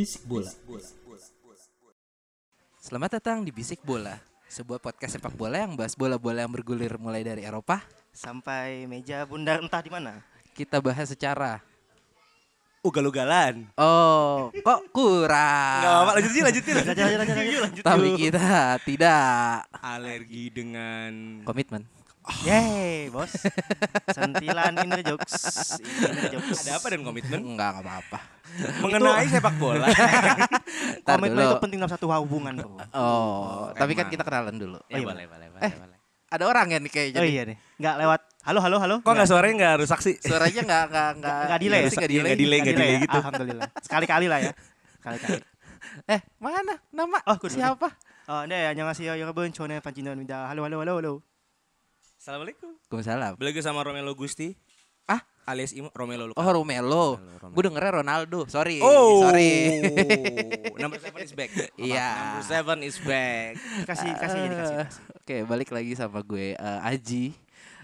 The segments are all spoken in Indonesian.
Bisik Bola. Selamat datang di Bisik Bola, sebuah podcast sepak bola yang bahas bola-bola yang bergulir mulai dari Eropa. sampai meja bundar entah di mana. Kita bahas secara Ugal-ugalan. Oh, kok kurang. Enggak apa-apa, lanjutin, lanjutin. Lanjut, lanjut, lanjut, lanjut, lanjut. Tapi kita tidak Alergi dengan komitmen. Yeay, bos. Sentilan inner jokes. Inner jokes. ada apa dan komitmen? Enggak, enggak apa-apa. Mengenai sepak bola. Ntar Komitmen dulu. itu penting dalam satu hubungan, bro. Oh, tapi kan emang. kita kenalan dulu. Oh, iya, boleh, boleh, Eh, ada orang ya nih kayaknya. Oh nih. iya nih. Enggak lewat. Halo, halo, halo. Kok nggak suaranya nggak rusak sih? Suaranya enggak enggak enggak Nggak delay ya? Iya, Enggak delay. Nggak delay, nggak delay ya? gitu. Alhamdulillah. Sekali-kali lah ya. Sekali-kali. Eh, mana nama? Oh, kudu. Siapa? Oh, 네, 안녕하세요, 여러분. 저는 반진호입니다. Halo, halo, halo, halo. Assalamualaikum. Waalaikumsalam. Balik sama Romelo Gusti. Ah? Alias Imo, Romelo Lukaku. Oh, Romelo. Romelo. Gue dengernya Ronaldo. Sorry. Oh, Sorry. Number seven is back. Iya. Number seven is back. Kasih, kasih, ini kasih, kasih. Oke, balik lagi sama gue eh, Aji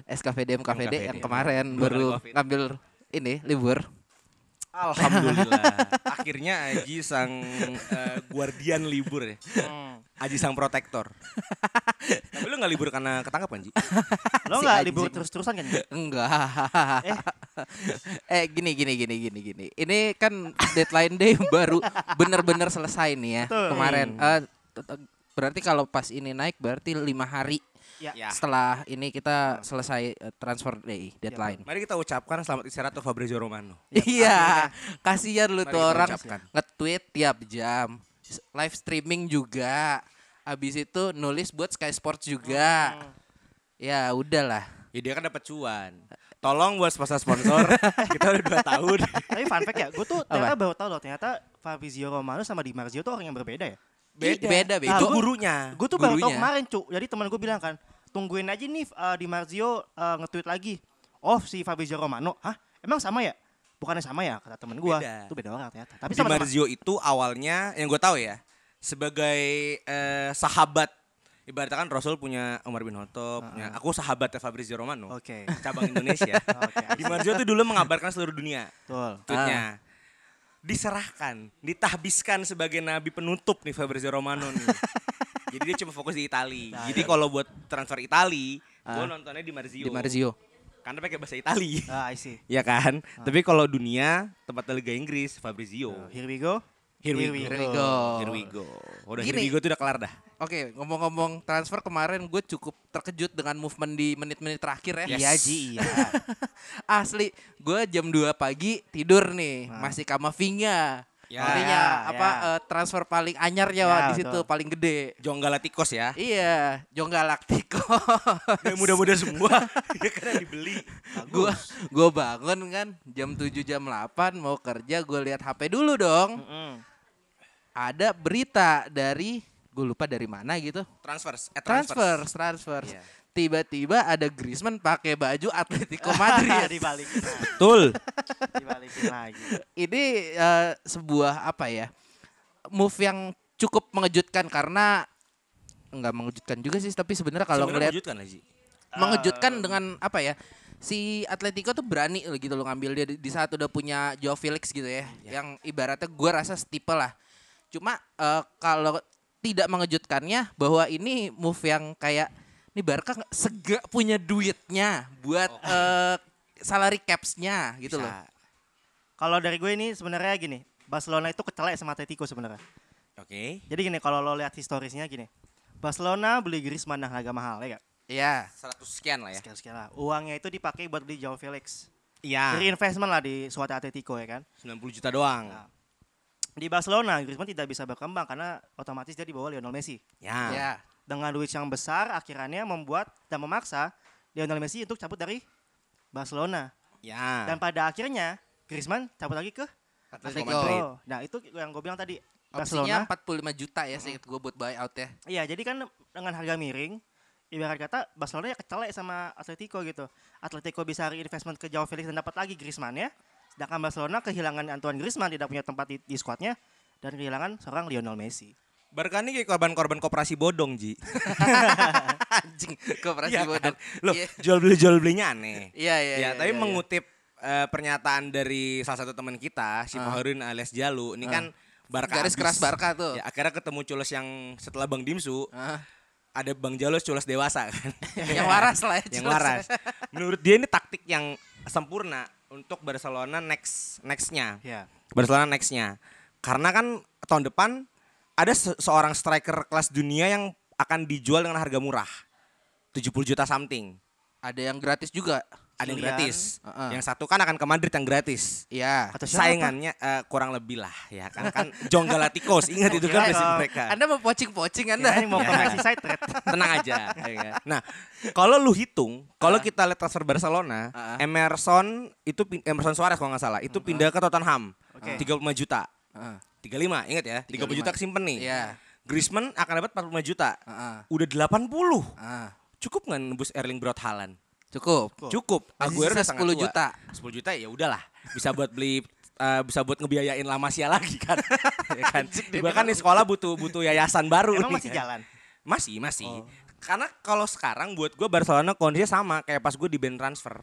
SKVD MKVD yang kemarin Dua baru ngambil ini libur. Alhamdulillah. Akhirnya Aji sang eh, guardian libur ya. Hmm. Aji sang protektor. Tapi lu nggak libur karena ketangkap kan, Ji? Lo Si enggak anjing. libur terus-terusan kan? Enggak. Eh. eh gini gini gini gini gini. Ini kan deadline day baru bener-bener selesai nih ya Betul. kemarin. Eh, t- t- berarti kalau pas ini naik berarti lima hari Ya. Ya. setelah ini kita selesai eh, transfer day deadline. Mari kita ucapkan selamat istirahat untuk Fabrizio Romano. Iya, kasihan lu tuh orang nge-tweet tiap jam, live streaming juga. Habis itu nulis buat Sky Sports juga. Ya udahlah. Ya dia kan dapat cuan. Tolong buat sponsor-sponsor. kita udah dua tahun. Tapi fun fact ya, gue tuh ternyata baru tahu loh ternyata Fabrizio Romano sama Di Marzio tuh orang yang berbeda ya. Beda, beda. beda. Itu Ah, gua- gurunya. Gue tuh baru tahu Gurunya. kemarin cuk. Jadi teman gue bilang kan, tungguin aja nih uh, Di Marzio uh, nge-tweet lagi. Oh si Fabrizio Romano, hah? Emang sama ya? Bukannya sama ya kata teman gue. Itu beda orang ternyata. Tapi Di sama-sama. Marzio itu awalnya yang gue tahu ya sebagai eh, sahabat ibaratnya kan Rasul punya Umar bin Khattab, punya aku sahabatnya Fabrizio Romano, Oke. cabang Indonesia. Oke. Di Marzio itu dulu mengabarkan seluruh dunia. Betul. Tweetnya diserahkan, ditahbiskan sebagai nabi penutup nih Fabrizio Romano nih. Jadi dia cuma fokus di Itali. Nah, Jadi iya. kalau buat transfer Itali, gue Ah. nontonnya di Marzio. Di Marzio. Karena pakai bahasa Itali. Ah, I see. Ya kan? Tapi kalau dunia tempat Liga Inggris Fabrizio. Uh, here we go. Here we Here we go. Here we go. Here we go. Udah Gini. here we go tuh udah kelar dah. Oke, ngomong-ngomong transfer kemarin gue cukup terkejut dengan movement di menit-menit terakhir ya. Yes. Iya Ji, iya. Asli, gue jam 2 pagi tidur nih, Nah. masih Kamavinga. Ya. Artinya Ya, apa ya. eh, transfer paling anyarnya Ya, di situ paling gede. Jong Galacticos ya. Iya, Jong Galactico. Yang muda-muda semua. ya yang dibeli. gua gua bangun kan jam 7 jam 8 mau kerja gue lihat HP dulu dong. Mm-mm. Ada berita dari gue lupa dari mana gitu. Transfers. Eh, Transfer, transfers. transfer. Iya. Tiba-tiba ada Griezmann pakai baju Atletico Madrid. dibalikin. Betul. Dibalikin lagi. Ini eh, sebuah apa ya? Move yang cukup mengejutkan karena enggak mengejutkan juga sih, tapi sebenarnya kalau ngelihat mengejutkan Ji. mengejutkan dengan apa ya? Si Atletico tuh berani loh gitu loh ngambil dia di, saat udah punya Joao Felix gitu ya, yang ibaratnya gua rasa setipe lah. Cuma eh, kalau tidak mengejutkannya bahwa ini move yang kayak ini Barca nggak sega punya duitnya buat eh, salary caps-nya gitu Bisa. loh. Kalau dari gue ini sebenarnya gini, Barcelona itu kecelek sama Atletico sebenarnya. Oke. Jadi gini, kalau lo lihat historisnya gini. Barcelona beli Griezmann dengan harga mahal ya gak? Iya. 100 sekian lah ya. Sekian-sekian lah. Uangnya itu dipakai buat beli Joao Felix. Iya. Jadi investment lah di suatu Atletico ya kan. 90 juta doang. Nah, Di Barcelona Griezmann tidak bisa berkembang karena otomatis dia dibawa Lionel Messi. Ya. Ya. Dengan duit yang besar akhirnya membuat dan memaksa Lionel Messi untuk cabut dari Barcelona. Ya. Dan pada akhirnya Griezmann cabut lagi ke Atletico. Nah, itu yang gue bilang tadi. Opsinya Barcelona. 45 juta ya seingat gue buat buyout ya. Iya, jadi kan dengan harga miring ibarat kata Barcelona ya kecelek sama Atletico gitu. Atletico bisa reinvestment ke Joao Felix dan dapat lagi Griezmann ya. Sedangkan Barcelona kehilangan Antoine Griezmann tidak punya tempat di, di skuadnya dan kehilangan seorang Lionel Messi. Barca ini kayak korban-korban koperasi bodong, Ji. Anjing, kooperasi Iya bodong. kan? Loh, Iya. jual beli jual belinya aneh. Iya, iya, Ya, iya, tapi iya, mengutip eh, pernyataan dari salah satu teman kita, si Ah. Fahrudin alias Jalu, ini kan Barca Garis abis. keras Barca tuh. Ya, akhirnya ketemu Cules yang setelah Bang Dimsu, Ah. ada Bang Jalos Cules dewasa kan. yang waras lah ya. yang waras. Menurut dia ini taktik yang sempurna untuk Barcelona next nextnya. Ya. Barcelona nextnya. Karena kan tahun depan ada se- seorang striker kelas dunia yang akan dijual dengan harga murah. 70 juta something. Ada yang gratis juga. Ada yang Kylian. gratis. Heeh. Yang satu kan akan ke Madrid yang gratis. Iya. Saingannya eh, kurang lebih lah ya kan kan John Galacticos ingat itu kan presiden kalau mereka. Anda mau pocing-pocing Anda. Ya, mau komersi side thread. Tenang aja. ya kan? Nah, kalau lu hitung, kalau kita lihat transfer Barcelona, Ah. Emerson itu Emerson Suarez kalau nggak salah, itu pindah ke Tottenham. Oke. 35 juta. Heeh. 35, ingat ya? 30 juta kesimpan nih. Iya. Griezmann akan dapat 45 juta. Heeh. Udah 80. Ah, Cukup nggak nembus Erling Braut Haaland? cukup. Cukup. Aguero udah sangat 10 tua. juta. 10 juta ya udahlah. Bisa buat beli eh, bisa buat ngebiayain La Masia lagi kan. ya kan. Bahkan nih sekolah butuh butuh yayasan baru Emang nih masih kan. jalan? Masih, masih. Oh. Karena kalau sekarang buat gue Barcelona kondisinya sama kayak pas gue di band transfer.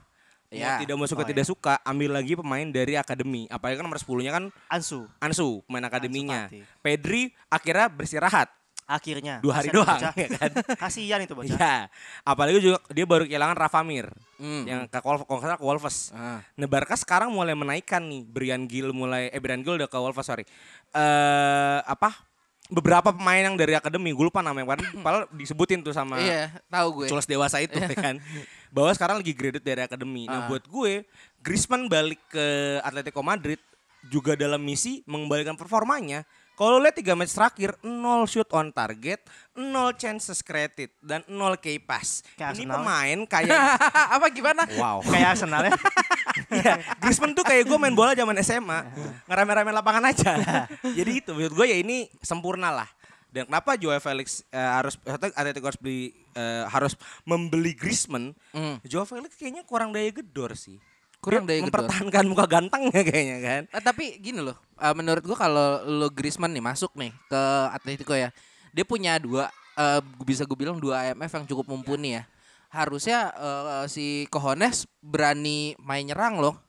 Mau Iya. tidak mau suka Oh, tidak suka, ambil lagi pemain dari akademi. Apalagi kan nomor 10-nya kan Ansu. Ansu, pemain akademinya. Fati. Pedri akhirnya beristirahat Akhirnya. dua hari Kasian doang, ya kan? Kasihan itu bocah. Iya. Apalagi juga dia baru kehilangan Rafa Mir Hmm. yang ke Wolves, ke Wolves. Ah. Nah, Barca sekarang mulai menaikkan nih. Brian Gil mulai eh Brian Gil udah ke Wolves sorry. Eh apa? Beberapa pemain yang dari akademi, gue lupa namanya. Padahal- Padahal disebutin tuh sama Iya, tahu gue. Culas dewasa itu ya kan. Bahwa sekarang lagi graded dari akademi. Nah, Ah. buat gue Griezmann balik ke Atletico Madrid juga dalam misi mengembalikan performanya. Kalau lihat tiga match terakhir, 0 shoot on target, 0 chances created dan 0 key pass. Kayak Ini Arsenal. pemain kayak Apa gimana? wow. Kayak Arsenal ya. Iya, Griezmann tuh kayak gue main bola zaman SMA, ngerame-rame lapangan aja. Jadi itu menurut gue ya ini sempurna lah. Dan kenapa Joao Felix eh, harus atau Atletico harus beli eh, harus membeli Griezmann? Hmm. Joao Felix kayaknya kurang daya gedor sih. Kurang Dia daya gedor. mempertahankan muka gantengnya kayaknya kan. Ah, tapi gini loh, eh, menurut gua kalau lo Griezmann nih masuk nih ke Atletico ya, dia punya dua, eh, bisa gue bilang dua IMF yang cukup mumpuni ya. Harusnya eh, si Cojones berani main nyerang loh.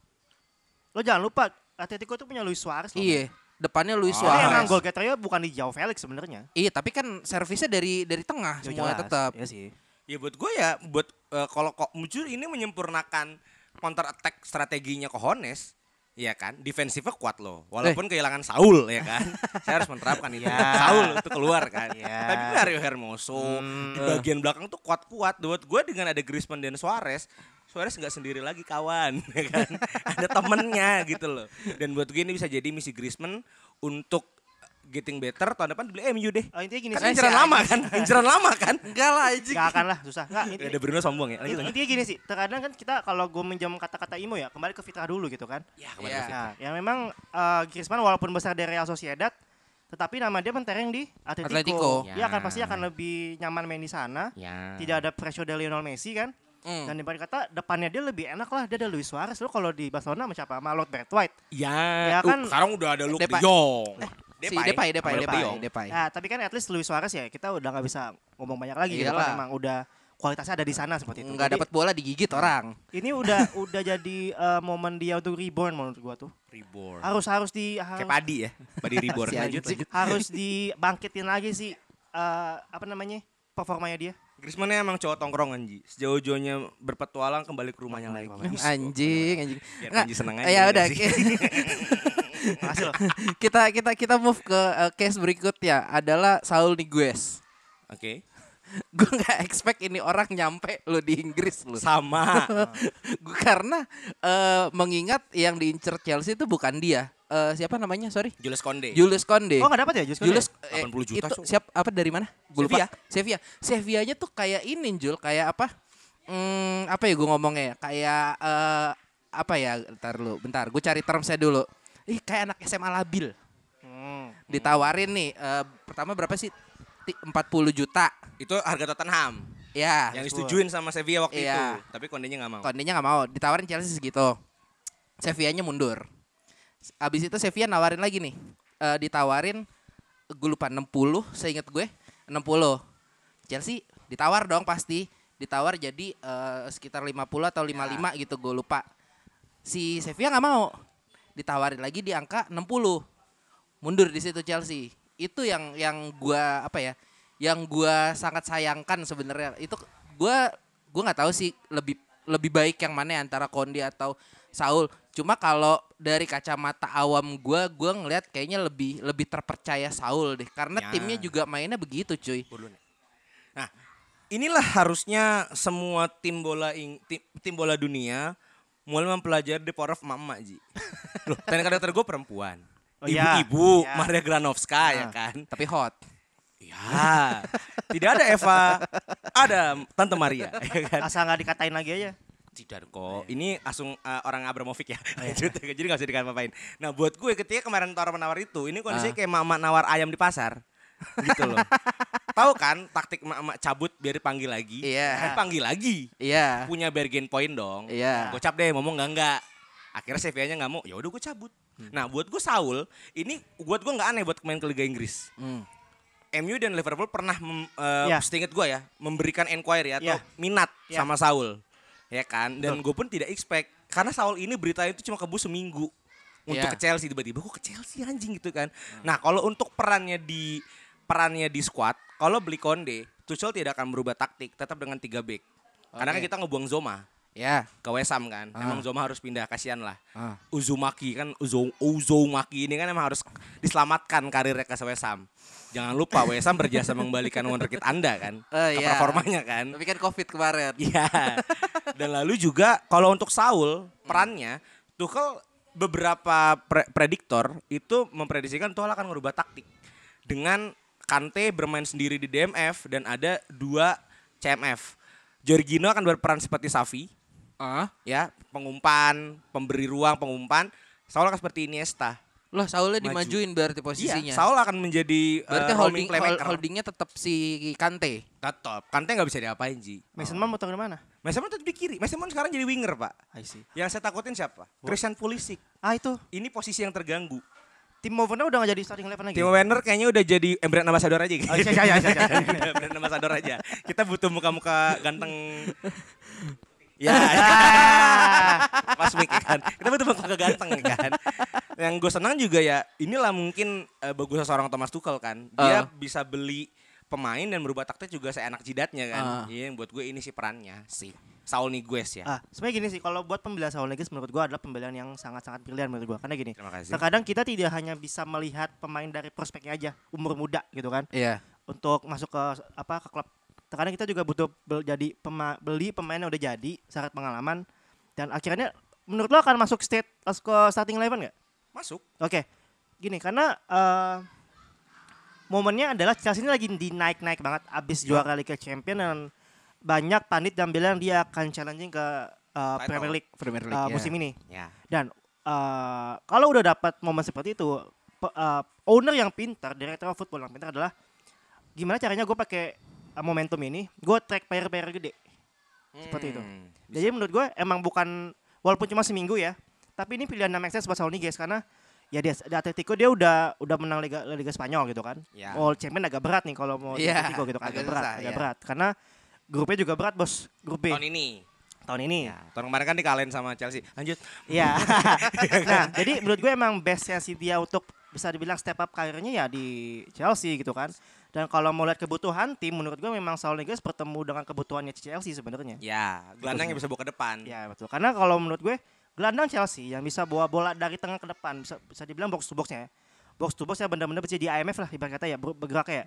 Lo jangan lupa Atletico itu punya Luis Suarez loh. Iya, depannya Luis Oh, Suarez. gol getternya bukan di Joao Felix sebenarnya. Iya, tapi kan servisnya dari dari tengah Ya semuanya jelas. tetap. Iya sih. Ya buat gue ya buat eh, kalau kok muncul ini menyempurnakan counter attack strateginya Cojones. Iya kan, defensifnya kuat loh. Walaupun kehilangan Saul ya kan. Saya harus menerapkan itu. Ya. Saul itu keluar kan. Ya. Tapi Mario Hermoso Hmm. di bagian belakang tuh kuat-kuat. Buat gue dengan ada Griezmann dan Suarez, Suarez nggak sendiri lagi kawan, ya kan? ada temennya gitu loh. Dan buat gue ini bisa jadi misi Griezmann untuk getting better tahun depan dibeli MU deh. Oh, intinya gini Karena sih. inceran lama kan, inceran lama kan. Enggak lah anjing. Gak akan lah, susah. Nggak, inti- Ada Bruno sombong ya. Lanjut, intinya gini sih. Terkadang kan kita kalau gue minjam kata-kata Imo ya, kembali ke fitrah dulu gitu kan. Ya, Iya. Nah, ya memang eh, Griezmann walaupun besar dari Real Sociedad, tetapi nama dia mentereng di Atletico. Atletico. Dia akan Ya. pasti akan lebih nyaman main di sana. Ya. Tidak ada pressure dari Lionel Messi kan. Hmm. Dan dibanding kata depannya dia lebih enak lah. Dia ada Luis Suarez. Lo kalau di Barcelona sama siapa? Sama Lord White. Ya, Ya uh, kan- sekarang udah ada Luke Depay. De Jong. Si Depay, Depay, Depay. Depay. Nah, tapi kan at least Luis Suarez ya kita udah nggak bisa ngomong banyak lagi gitu Iyalah. kan emang udah kualitasnya ada di sana seperti itu. Enggak Jadi, dapat bola digigit orang. Ini udah udah jadi eh, momen dia untuk reborn menurut gua tuh. Reborn. Harus harus di harus, Kayak padi ya, padi reborn. Si lanjut, lanjut. harus dibangkitin lagi sih eh, apa namanya? performanya dia. Griezmann emang cowok tongkrongan Ji. Sejauh-jauhnya berpetualang kembali ke rumahnya lagi. Anjing, anjing. Biar Nggak, Panji seneng aja, Ya udah. kita kita kita move ke uh, case berikutnya adalah Saul Niguez. Oke. Gue nggak expect ini orang nyampe lo di Inggris lo. Sama. Gue karena eh, mengingat yang diincer Chelsea itu bukan dia. Eh, siapa namanya? Sorry. Julius Konde. Julius Konde. Oh nggak dapat ya Julius Konde? Julius 80 juta, itu siap apa dari mana? Gua lupa. Sevilla. Sevilla. Sevillanya tuh kayak ini Jul, kayak apa? Hmm, apa ya gue ngomongnya ya? Kayak eh, apa ya? Bentar lu, bentar. Gue cari termsnya dulu. Ih, kayak anak SMA labil. Hmm. Ditawarin nih, eh, pertama berapa sih? Ti- 40 juta. Itu harga Tottenham. Ya, yang disetujuin sama Sevilla waktu Iya. itu. Tapi Kondenya nggak mau. Kondenya nggak mau. Ditawarin Chelsea segitu. Sevillanya mundur. Abis itu Sevilla nawarin lagi nih. Eh, ditawarin gue lupa 60 seingat gue 60. Chelsea ditawar dong pasti. Ditawar jadi eh, sekitar 50 atau 55 gitu gue lupa. Si Sevilla nggak mau. Ditawarin lagi di angka 60. Mundur di situ Chelsea. Itu yang yang gua apa ya? Yang gua sangat sayangkan sebenarnya. Itu gua gua nggak tahu sih lebih lebih baik yang mana ya, antara Kondi atau Saul. Cuma kalau dari kacamata awam gua gua ngelihat kayaknya lebih lebih terpercaya Saul deh karena Ya. timnya juga mainnya begitu cuy. Nah, inilah harusnya semua tim bola ing, tim, tim bola dunia mulai mempelajari the power of mama Ji. Loh, teknik karakter gue perempuan. Oh, iya. Ibu-ibu, Iya. Maria Granovska ya Nah. kan. Tapi hot. Ya, tidak ada Eva, ada Tante Maria, ya kan? Asal nggak dikatain lagi aja. Tidak kok. Ini langsung uh, orang Abramovic ya. Jadi gak usah dikatain Nah, buat gue ketika kemarin tawar menawar itu, ini kondisinya kayak mama nawar ayam di pasar. gitu loh. Tahu kan taktik emak-emak cabut biar dipanggil lagi? Iya. Dipanggil lagi. Iya. Punya bargain point dong. Iya. Gocap deh, ngomong enggak enggak. Akhirnya Sevilla-nya nggak mau, ya udah gue cabut. Hmm. Nah, buat gue Saul, ini buat gue nggak aneh buat main ke Liga Inggris. Hmm. MU dan Liverpool pernah mem, eh, Ya. setingat gue ya memberikan inquiry atau Ya. minat Ya. sama Saul, ya kan? Dan gue pun tidak expect karena Saul ini berita itu cuma kebus seminggu untuk Ya. ke Chelsea tiba-tiba kok ke Chelsea anjing gitu kan. Nah kalau untuk perannya di perannya di squad, kalau beli Konde, Tuchel tidak akan berubah taktik, tetap dengan tiga back. Karena kan Oke. kita ngebuang Zoma Ya. ke West Ham kan. Ah. Emang Zoma harus pindah kasihan lah. Ah. Uzumaki kan Uzo, Uzumaki ini kan emang harus diselamatkan karirnya ke West Ham. Jangan lupa West Ham berjasa mengembalikan wonderkid Anda kan. Oh, ke iya. performanya kan. Tapi kan Covid kemarin. Iya. Dan lalu juga kalau untuk Saul perannya Tuchel beberapa pre- prediktor itu memprediksikan Tuchel akan merubah taktik dengan Kante bermain sendiri di DMF dan ada dua CMF. Jorginho akan berperan seperti Safi Ah. ya, pengumpan, pemberi ruang, pengumpan. Saul akan seperti Iniesta. Loh, Saulnya Maju. dimajuin berarti posisinya. Iya, Saul akan menjadi Berarti eh, holding playmaker. hol- holdingnya tetap si Kante. Tetap. Kante nggak bisa diapain, Ji. Mason Mount di mana? Mason Mount tetap di kiri. Mason Mount sekarang jadi winger, Pak. I see. Yang saya takutin siapa? Christian Pulisic. Ah itu Ini posisi yang terganggu. tim Werner udah gak jadi starting eleven lagi. Timo Werner kayaknya udah jadi eh, brand ambassador aja gitu. Oh, iya, iya, iya, iya. Udah brand ambassador aja. Kita butuh muka-muka ganteng. Ya, pas mic ya kan. Kita butuh muka ganteng ya kan. Yang gue senang juga ya, inilah mungkin eh, bagusnya seorang Thomas Tuchel kan. Dia Ah. bisa beli pemain dan merubah taktik juga seenak jidatnya kan. Ah. Iya, yang buat gue ini sih perannya sih. Saul Niguez ya. Ah, sebenarnya gini sih, kalau buat pembelaan Saul Niguez menurut gua adalah pembelaan yang sangat-sangat brilian menurut gua. Karena gini, terkadang kita tidak hanya bisa melihat pemain dari prospeknya aja, umur muda gitu kan, Iya. untuk masuk ke apa ke klub. Terkadang kita juga butuh bel- jadi pema- beli pemain yang udah jadi, syarat pengalaman, dan akhirnya menurut lo akan masuk state masuk ke starting eleven nggak? Masuk. Oke, gini karena eh, momennya adalah Chelsea ini lagi di naik-naik banget abis Ya. juara Liga Champion dan banyak pandit yang bilang dia akan challenging ke eh, Title. Premier League, Premier eh, League, ya. musim ini. Ya. Dan eh, kalau udah dapat momen seperti itu, eh, owner yang pintar, direktur football yang pintar adalah gimana caranya gue pakai eh, momentum ini, gue track player-player gede. Seperti itu. Hmm, Jadi menurut gue emang bukan walaupun cuma seminggu ya, tapi ini pilihan sense buat Saul Niguez karena ya dia di Atletico dia udah udah menang Liga Liga Spanyol gitu kan. Ya. All Champion agak berat nih kalau mau di Iya, Atletico gitu kan agak, agak berat, susah, agak iya. berat karena grupnya juga berat bos, grup B Tahun ini. tahun ini. Ya, tahun kemarin kan dikalahin sama Chelsea. Lanjut. Iya. nah, jadi menurut gue emang bestnya si dia untuk bisa dibilang step up karirnya ya di Chelsea gitu kan. Dan kalau mau lihat kebutuhan tim, menurut gue memang Saul Niguez bertemu dengan kebutuhannya Chelsea sebenarnya. Ya, gelandang yang bisa bawa ke depan. Ya betul. Karena kalau menurut gue gelandang Chelsea yang bisa bawa bola dari tengah ke depan bisa bisa dibilang box to boxnya ya. Box to box ya benar-benar bisa di IMF lah ibarat kata ya ber- bergeraknya ya.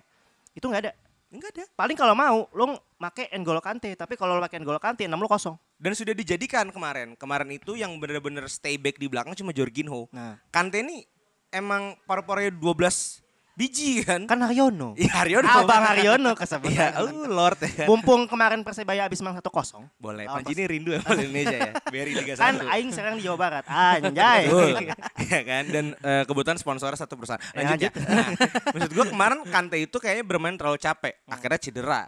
Itu nggak ada. Enggak ada. Paling kalau mau lo make N'Golo Kante, tapi kalau lo pakai N'Golo Kante 6 lo kosong. Dan sudah dijadikan kemarin. Kemarin itu yang benar-benar stay back di belakang cuma Jorginho. Nah, Kante ini emang paru-parunya 12 biji kan. Kan Haryono. Iya Haryono. Abang Haryono kesebut. Iya, oh Lord ya. Mumpung kemarin Persebaya habis menang 1-0. Boleh, Lawan Panji ini rindu ya Indonesia ya. Beri Liga 1. Kan aing sekarang di Jawa Barat. Anjay. Iya kan dan eh, kebetulan sponsornya satu perusahaan. Ya, Lanjut ya. Nah, maksud gue kemarin Kante itu kayaknya bermain terlalu capek. Hmm. Akhirnya cedera.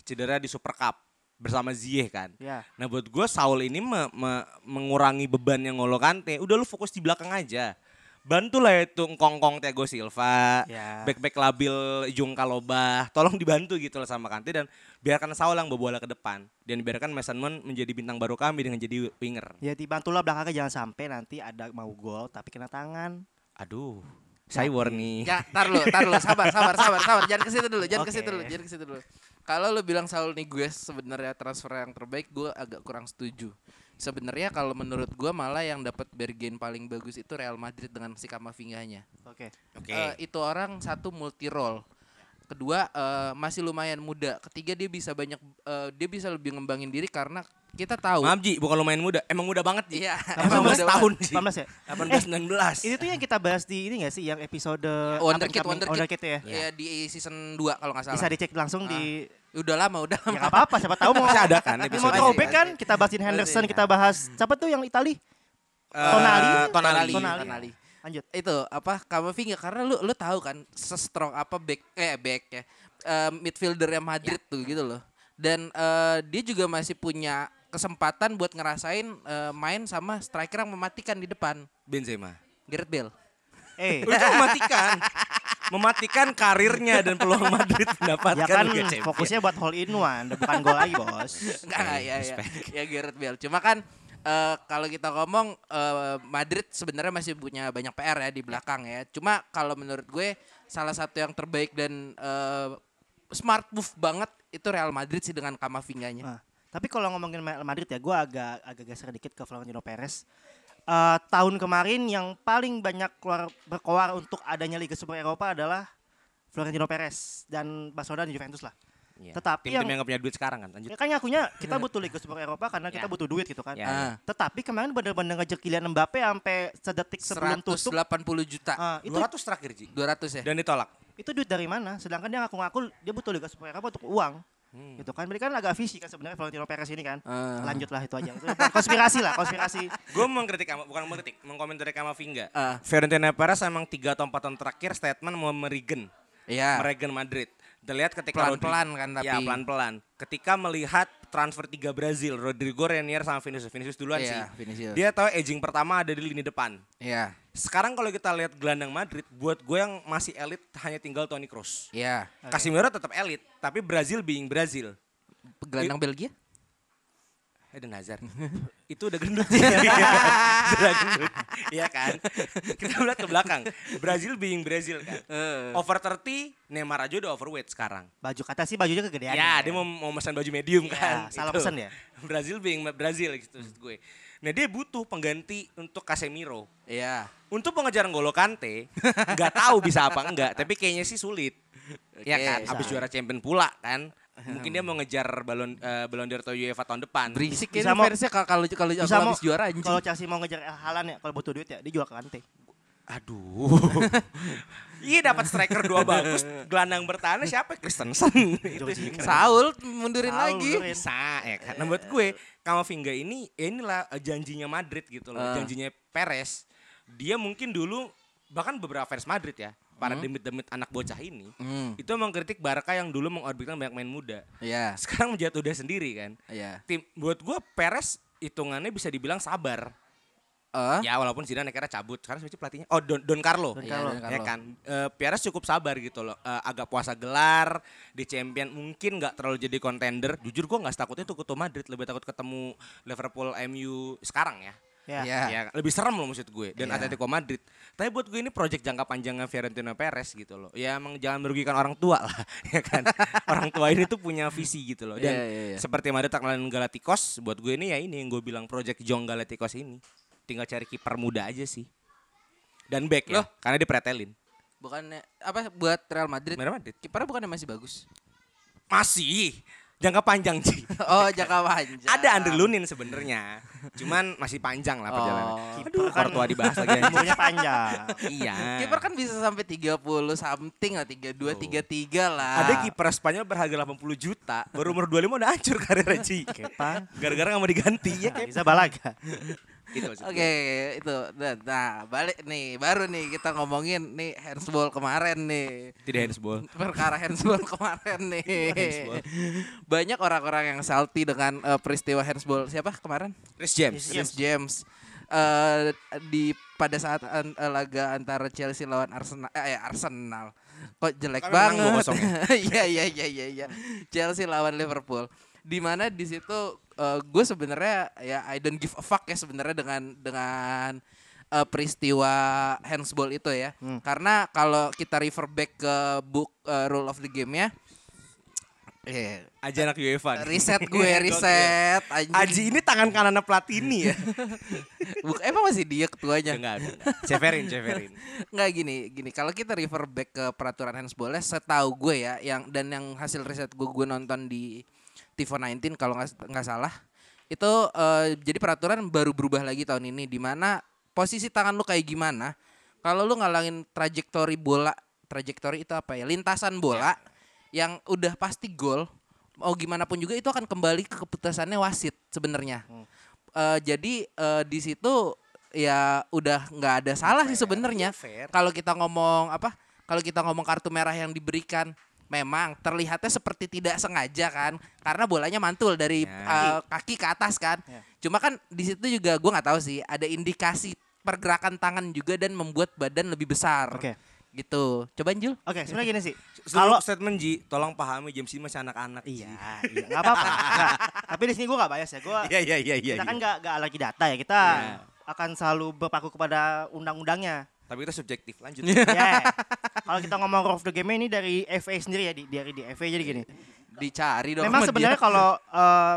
Cedera di Super Cup bersama Ziyech kan. Ya. Nah buat gue Saul ini me- me- mengurangi beban yang ngolo Kante. Udah lu fokus di belakang aja. Bantulah itu ngkongkong Thiago Silva, Ya. back-back labil Jung Kalobah. Tolong dibantu gitu loh sama Kante dan biarkan Saul yang bawa bola ke depan. Dan biarkan Mason Mount menjadi bintang baru kami dengan jadi winger. Ya dibantulah belakangnya jangan sampai nanti ada mau gol tapi kena tangan. Aduh, Cywar nih. Ya, tar lu, tar lu, sabar, sabar, sabar, sabar. Jangan ke situ dulu, jangan ke Oke. situ dulu, jangan ke situ dulu. Kalau lu bilang Saul Niguez sebenarnya transfer yang terbaik, gue agak kurang setuju. Sebenarnya kalau menurut gua malah yang dapat bergen paling bagus itu Real Madrid dengan si Kamavinganya. Oke. Oke. Eh, itu orang satu multi role. Kedua eh, masih lumayan muda. Ketiga dia bisa banyak eh, dia bisa lebih ngembangin diri karena kita tahu. Maaf Ji, bukan lumayan muda. Emang muda banget Ji. Iya, Emang emang 18 muda tahun banget. sih. 18 ya? 18 19. Ini tuh yang kita bahas di ini gak sih yang episode Wonderkid, Wonderkid. Wonderkid ya? Iya di season 2 kalau nggak salah. Bisa dicek langsung Ah. di Udah lama, udah ya lama. nggak apa-apa siapa tahu mau Masih ada kan Ini episode mau throwback kan kita bahasin Henderson, kita bahas siapa tuh yang Itali? Eh, Tonali. Tonali. Tonali. Tonali. Lanjut. Itu apa Kamavinga karena lu lu tahu kan se-strong apa back eh back ya. eh, midfielder yang Madrid Ya. tuh gitu loh. Dan eh, dia juga masih punya kesempatan buat ngerasain eh, main sama striker yang mematikan di depan. Benzema. Gareth Bale. Eh, Itu mematikan. Mematikan karirnya dan peluang Madrid mendapatkan ya kan Liga Champions. fokusnya buat hole in one, bukan gol lagi, Bos. Enggak, ya, ya, ya Gareth Bale. Cuma kan eh, kalau kita ngomong eh, Madrid sebenarnya masih punya banyak PR ya di belakang ya. Cuma kalau menurut gue salah satu yang terbaik dan eh, smart move banget itu Real Madrid sih dengan Kamavinganya. Nah, tapi kalau ngomongin Real Madrid ya, gue agak agak geser dikit ke Florentino Perez. Eh, tahun kemarin yang paling banyak keluar berkoar untuk adanya Liga Super Eropa adalah Florentino Perez dan Barcelona dan Juventus lah. Iya. Tetapi Tim-tim yang- yang gak punya duit sekarang kan. Lanjut. Ya kan ngakunya kita butuh Liga Super Eropa karena kita Ya. butuh duit gitu kan. Ya. Ah. Tetapi kemarin bener-bener ngejar Kylian Mbappe sampai sedetik sebelum tutup. 180 juta. Ah, itu 200 terakhir Ji. 200 ya? Dan ditolak. itu duit dari mana? Sedangkan dia ngaku-ngaku dia butuh Liga Super Eropa untuk uang. Hmm. Gitu kan. Berarti kan agak visi kan sebenarnya Florentino Perez ini kan. Ah. Lanjutlah itu aja. Itu konspirasi lah, konspirasi. Gue mengkritik, bukan mengkritik, mengkomentari Kamavinga. Ah. Fiorentina Perez emang 3 atau 4 tahun terakhir statement mau merigen. Iya. Meregen Madrid. Kita lihat ketika Pelan-pelan kan, tapi- Ya pelan-pelan. Ketika melihat transfer tiga Brazil, Rodrigo Renier sama Vinicius. Vinicius duluan Iya, sih. Vinicius. Dia tahu edging pertama ada di lini depan. Iya. Sekarang kalau kita lihat gelandang Madrid, buat gue yang masih elit hanya tinggal Toni Kroos. Iya. Casemiro tetap elit, tapi Brazil being Brazil. Gelandang Belgia? Eden Hazard. itu udah gendut. udah gendut. Iya kan? Kita lihat ke belakang. Brazil being Brazil kan. Over 30, Neymar aja udah overweight sekarang. Baju kata sih bajunya kegedean. Ya, dia mau mau pesan baju medium Iya, kan. salah Itu. pesan ya? Brazil being Brazil gitu maksud gue. Nah, dia butuh pengganti untuk Casemiro. Iya. Untuk pengejar N'Golo Kante, nggak tahu bisa apa enggak, tapi kayaknya sih sulit. Ya Oke. kan, habis juara champion pula kan. Mungkin dia mau ngejar balon eh, balon d'Or atau UEFA tahun depan. Berisik ya mau- fansnya kalau kalau kalau habis juara anjing. kalau Chelsea mau ngejar Halan ya, kalau butuh duit ya dia jual ke Kante. Aduh. Iya dapat striker dua bagus, gelandang bertahan siapa? Kristensen. Saul mundurin Saul lagi. mundurin. Bisa ya kan. Nah buat gue Kamavinga ini ya inilah eh, janjinya Madrid gitu loh, Ah. janjinya Perez. Dia mungkin dulu bahkan beberapa fans Madrid ya, para demit-demit anak bocah ini, Hmm. itu mengkritik Barca yang dulu mengorbitkan banyak main muda. Iya. Sekarang menjadi udah sendiri kan. Iya. Tim buat gue Perez hitungannya bisa dibilang sabar. Eh? Ya walaupun Zidane akhirnya cabut. Sekarang siapa sih pelatihnya? Oh Don, Don Carlo. Don Iya, Carlo. Don Ya Carlo. kan, Eh, Perez cukup sabar gitu loh. Eh, agak puasa gelar di Champion mungkin nggak terlalu jadi kontender. Jujur gue nggak takutnya tuh ketemu Madrid, lebih takut ketemu Liverpool, MU sekarang ya. Ya. Iya. Ya, lebih serem loh maksud gue dan Iya. Atletico Madrid. Tapi buat gue ini project jangka panjangnya Fiorentino Perez gitu loh. Ya emang jangan merugikan orang tua lah, ya kan. orang tua ini tuh punya visi gitu loh. Dan Iya, iya, iya. seperti Madrid ngelawan Galacticos, buat gue ini ya ini yang gue bilang project Jong Galacticos ini. Tinggal cari kiper muda aja sih. Dan back ya, Loh? karena dipretelin. Bukannya apa buat Real Madrid? Real Madrid. Kipernya bukannya masih bagus? Masih. jangka panjang Ji. Oh, jangka panjang. Ada Andre Lunin sebenarnya. Cuman masih panjang lah perjalanan. Oh. Kiper kan tua dibahas lagi umurnya panjang. Iya. Kiper kan bisa sampai 30 something lah, 32, 33 lah. Ada kiper Spanyol berharga 80 juta, baru umur 25 udah hancur karirnya Ci. Kepa, Gara-gara gak mau diganti ya kayak bisa balaga. Gitu Oke, gue. itu. Nah, balik nih, baru nih kita ngomongin nih handsball kemarin nih. Tidak handsball. Perkara handsball kemarin nih. Handsball. Banyak orang-orang yang salty dengan eh, peristiwa handsball siapa kemarin? Chris James. Chris James James. Eh, di pada saat an- eh, laga antara Chelsea lawan Arsenal eh Arsenal kok jelek Kami banget 2-0 ya? iya iya iya iya iya Chelsea lawan Liverpool di mana di situ gue sebenarnya ya I don't give a fuck ya sebenarnya dengan dengan eh, peristiwa handsball itu ya Hmm. karena kalau kita refer back ke book eh, rule of the game ya eh Aja anak UEFA. riset gue riset anjing. Aji ini tangan kanan Platini ya. Buk- emang masih dia ketuanya Enggak, enggak. Ceferin, Ceferin. Nggak gini, gini. Kalau kita refer back ke peraturan handsballnya, setahu gue ya, yang dan yang hasil riset gue gue nonton di Tivo 19 kalau nggak salah, itu eh, jadi peraturan baru berubah lagi tahun ini, di mana posisi tangan lu kayak gimana? Kalau lu ngalangin trajektori bola, trajektori itu apa ya? Lintasan bola yang udah pasti gol, mau gimana pun juga itu akan kembali ke keputusannya wasit sebenarnya. Eh, jadi eh, di situ ya udah nggak ada salah sih sebenarnya. fair. Kalau kita ngomong apa? Kalau kita ngomong kartu merah yang diberikan memang terlihatnya seperti tidak sengaja kan karena bolanya mantul dari Ya. eh, kaki ke atas kan. Ya. Cuma kan di situ juga gua nggak tahu sih ada indikasi pergerakan tangan juga dan membuat badan lebih besar. Oke. Gitu. Coba Jul. Oke, sebenarnya gini sih. Kalau statement Ji, tolong pahami James ini masih anak-anak. Ji. Iya, iya, nggak apa-apa. Nggak. Tapi di sini gue nggak bias ya. Gue Iya, iya, iya, iya. kita kan iya. nggak nggak alergi data ya. Kita Iya. akan selalu berpaku kepada undang-undangnya. Tapi itu subjektif. Lanjut. ya. Kalau kita ngomong rule of the game ini dari FA sendiri ya, di, dari di FA jadi gini. Dicari dong. Memang sebenarnya kalau eh,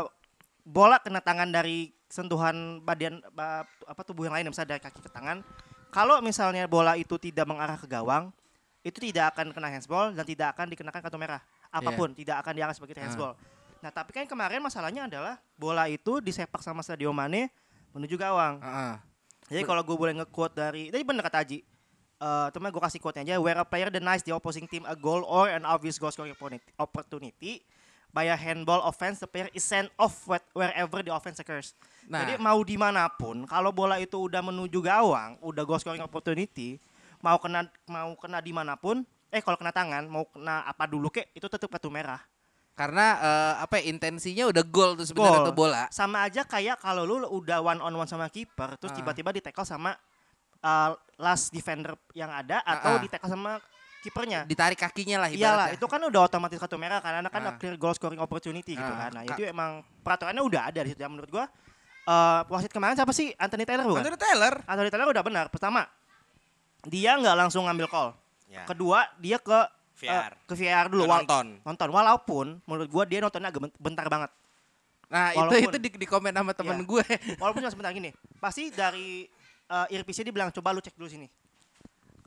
bola kena tangan dari sentuhan badan ba- apa tubuh yang lain misalnya dari kaki ke tangan, kalau misalnya bola itu tidak mengarah ke gawang, itu tidak akan kena handsball dan tidak akan dikenakan kartu merah. Apa pun tidak akan dianggap sebagai handsball. Nah, tapi kan kemarin masalahnya adalah bola itu disepak sama Sadio Mane menuju gawang. Heeh. Jadi kalau gue boleh nge-quote dari, tadi bener kata Aji. Eh teman gue kasih quote-nya aja. Where a player denies the opposing team a goal or an obvious goal scoring opportunity- by a handball offense, the player is sent off whe- wherever the offense occurs. Nah. Jadi mau di mana pun, kalau bola itu udah menuju gawang, udah goal scoring opportunity, mau kena mau kena di mana pun, eh kalau kena tangan, mau kena apa dulu kek, itu tetap kartu merah. Karena eh, apa ya, intensinya udah gol tuh sebenarnya tuh bola. Sama aja kayak kalau lu udah one on one sama kiper, terus Ah. tiba-tiba di tackle sama uh, last defender yang ada atau Ah, ah. di tackle sama kipernya. Ditarik kakinya lah Iyalah, ibaratnya. itu kan udah otomatis kartu merah karena kan clear goal scoring opportunity gitu Ah, kan. Nah, itu emang peraturannya udah ada di situ. Ya, menurut gua eh wasit kemarin siapa sih? Anthony Taylor bukan? Anthony Taylor. Anthony Taylor udah benar. Pertama, dia nggak langsung ngambil call. Ya. Kedua, dia ke eh, VR. ke VR dulu. Ke Wal- nonton. Nonton. Walaupun menurut gua dia nontonnya agak ben- bentar banget. Nah, itu Walaupun- itu di, di komen sama temen Iya. gue. Walaupun cuma sebentar gini. Pasti dari uh, earpiece dia bilang coba lu cek dulu sini.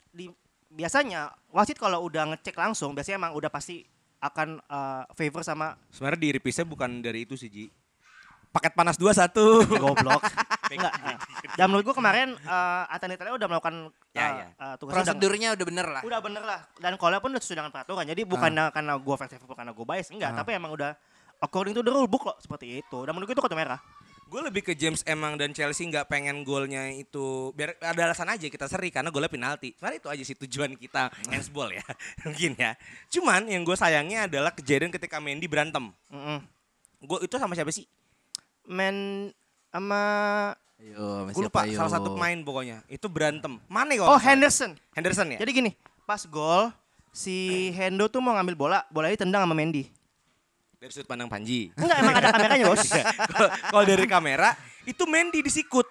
Di biasanya wasit kalau udah ngecek langsung biasanya emang udah pasti akan uh, favor sama Sebenarnya di repisnya bukan dari itu sih Ji. Paket panas dua satu. goblok. Enggak. uh, Dan menurut gua kemarin uh, Anthony Taylor udah melakukan uh, Ya, ya. uh, tugasnya udah- Prosedurnya udah bener lah. udah bener lah dan kalau pun udah sesuai dengan peraturan jadi bukan karena gue fans Liverpool karena gue bias enggak Ah. tapi emang udah according to the rule book loh seperti itu dan menurut gue itu kartu merah Gue lebih ke James emang dan Chelsea nggak pengen golnya itu biar ada alasan aja kita seri karena golnya penalti. Sebenarnya itu aja sih tujuan kita handsball ya mungkin ya. Cuman yang gue sayangnya adalah kejadian ketika Mendy berantem. Mm-mm. Gue itu sama siapa sih? Men sama Ayo, Gue lupa salah satu pemain pokoknya. Itu berantem. Mana kok? oh Henderson Henderson ya. jadi gini pas gol si Hendo tuh mau ngambil bola bola ditendang sama Mendy Dari sudut pandang Panji. enggak emang ada kameranya bos Kalau- dari kamera itu Mendy disikut.